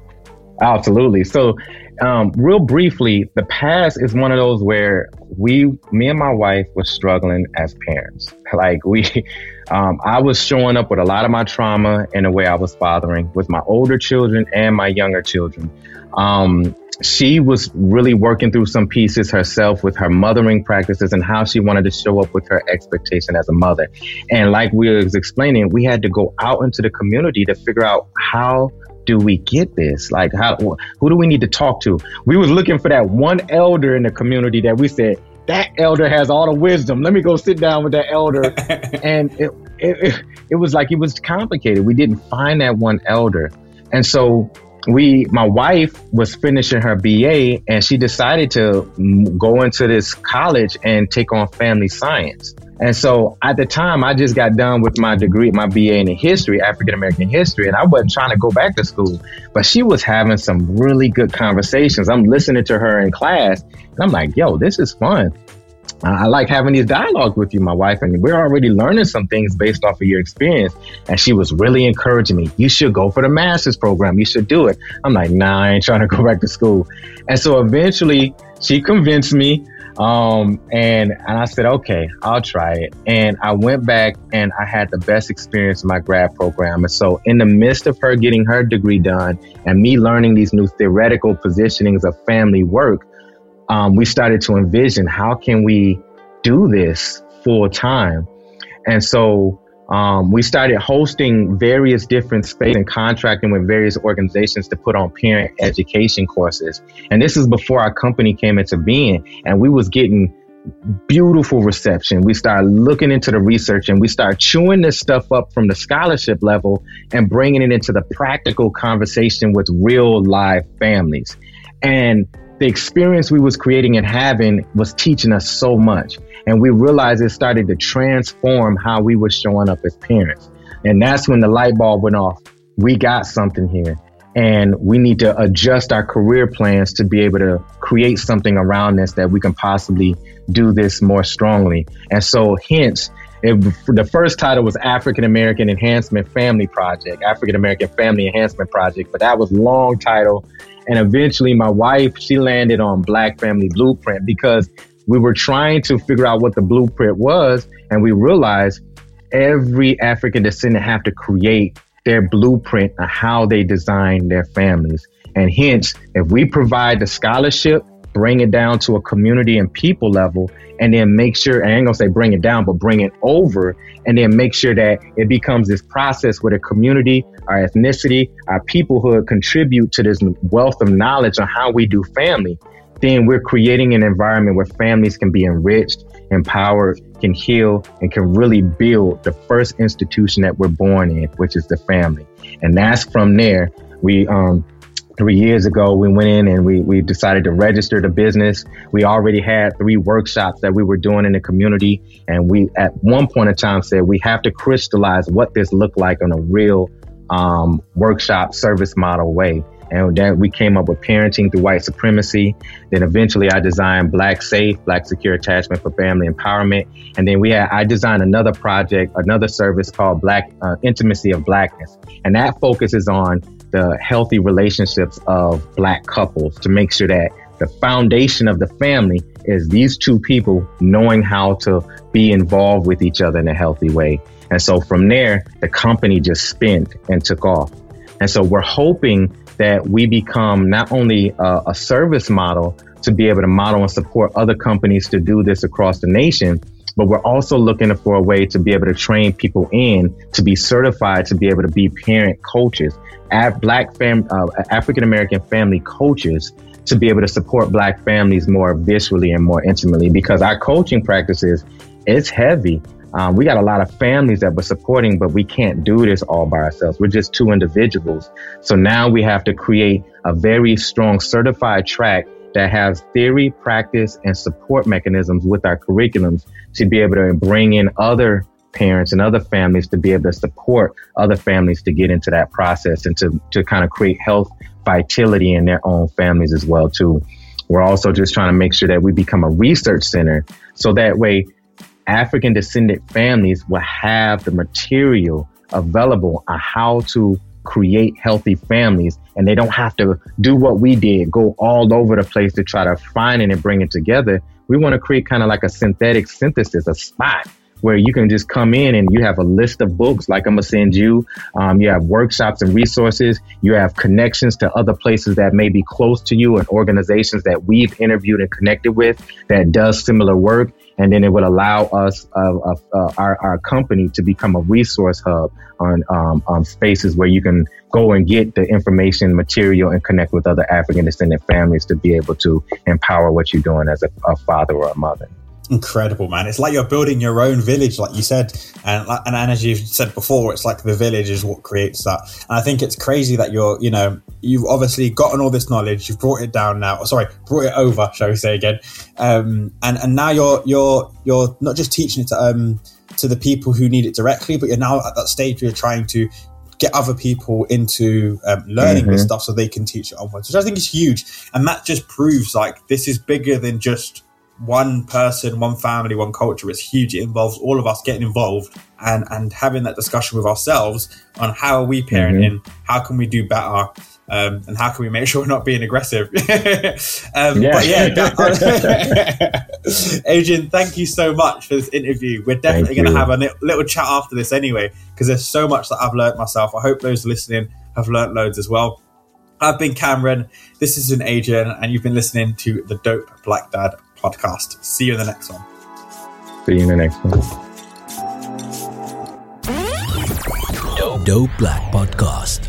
[SPEAKER 3] Absolutely. So, um, real briefly, the past is one of those where we, me and my wife, was struggling as parents. Like we, um, I was showing up with a lot of my trauma in the way I was fathering with my older children and my younger children. Um, she was really working through some pieces herself with her mothering practices and how she wanted to show up with her expectation as a mother. And like we was explaining, we had to go out into the community to figure out how do we get this? Like, how, who do we need to talk to? We was looking for that one elder in the community that we said, that elder has all the wisdom. Let me go sit down with that elder. and it, it, it was like, it was complicated. We didn't find that one elder. And so we my wife was finishing her BA and she decided to go into this college and take on family science. And so at the time, I just got done with my degree, my BA in history, African American history, and I wasn't trying to go back to school. But she was having some really good conversations. I'm listening to her in class, and I'm like, yo, this is fun. I like having these dialogues with you, my wife, and we're already learning some things based off of your experience. And she was really encouraging me. You should go for the master's program. You should do it. I'm like, nah, I ain't trying to go back to school. And so eventually she convinced me. Um, and, and I said, okay, I'll try it. And I went back and I had the best experience in my grad program. And so in the midst of her getting her degree done and me learning these new theoretical positionings of family work, um, we started to envision how can we do this full time. And so um, we started hosting various different spaces and contracting with various organizations to put on parent education courses. And this is before our company came into being, and we was getting beautiful reception. We started looking into the research and we started chewing this stuff up from the scholarship level and bringing it into the practical conversation with real live families. And the experience we was creating and having was teaching us so much. And we realized it started to transform how we were showing up as parents. And that's when the light bulb went off. We got something here and we need to adjust our career plans to be able to create something around this that we can possibly do this more strongly. And so hence it, the first title was African American Enhancement Family Project, African American Family Enhancement Project, but that was long title and eventually my wife, she landed on Black Family Blueprint because we were trying to figure out what the blueprint was. And we realized every African descendant have to create their blueprint of how they design their families. And hence, if we provide the scholarship, bring it down to a community and people level, and then make sure, I ain't gonna say bring it down, but bring it over, and then make sure that it becomes this process where the community, our ethnicity, our peoplehood contribute to this wealth of knowledge on how we do family. Then we're creating an environment where families can be enriched, empowered, can heal, and can really build the first institution that we're born in, which is the family. And that's from there. We um, three years ago, we went in and we, we decided to register the business. We already had three workshops that we were doing in the community. And we, at one point in time, said we have to crystallize what this looked like on a real um, workshop service model way. And then we came up with parenting through white supremacy. Then eventually I designed Black Safe, Black Secure Attachment for Family Empowerment. And then we had, I designed another project, another service called Black uh, Intimacy of Blackness. And that focuses on the healthy relationships of black couples to make sure that the foundation of the family is these two people knowing how to be involved with each other in a healthy way. And so from there, the company just spent and took off. And so we're hoping that we become not only a, a service model to be able to model and support other companies to do this across the nation, but we're also looking for a way to be able to train people in to be certified to be able to be parent coaches, at black fam, uh, African American family coaches to be able to support black families more viscerally and more intimately because our coaching practices it's heavy um, we got a lot of families that we're supporting but we can't do this all by ourselves we're just two individuals so now we have to create a very strong certified track that has theory practice and support mechanisms with our curriculums to be able to bring in other parents and other families to be able to support other families to get into that process and to, to kind of create health vitality in their own families as well too. We're also just trying to make sure that we become a research center so that way African descendant families will have the material available on how to create healthy families and they don't have to do what we did, go all over the place to try to find it and bring it together. We want to create kind of like a synthetic synthesis, a spot where you can just come in and you have a list of books like I'm gonna send you. Um, you have workshops and resources. You have connections to other places that may be close to you and organizations that we've interviewed and connected with that does similar work. And then it would allow us, uh, uh, uh, our, our company, to become a resource hub on um, um, spaces where you can go and get the information, material, and connect with other African descendant families to be able to empower what you're doing as a, a father or a mother
[SPEAKER 2] incredible man. It's like you're building your own village like you said and, and, and as you said before it's like the village is what creates that. And i think it's crazy that you're you know you've obviously gotten all this knowledge you've brought it down now sorry brought it over shall we say again. Um, and and now you're you're you're not just teaching it to um to the people who need it directly but you're now at that stage where you're trying to get other people into um, learning mm-hmm. this stuff so they can teach it onwards which i think is huge. And that just proves like this is bigger than just one person, one family, one culture is huge. It involves all of us getting involved and and having that discussion with ourselves on how are we parenting, mm-hmm. how can we do better, um, and how can we make sure we're not being aggressive. um, yeah. But yeah, Adrian, thank you so much for this interview. We're definitely going to have a little chat after this anyway, because there's so much that I've learned myself. I hope those listening have learned loads as well. I've been Cameron. This is an Adrian, and you've been listening to the Dope Black Dad podcast. See you in the next one.
[SPEAKER 3] See you in the next one.
[SPEAKER 1] Dope, Dope Black Podcast.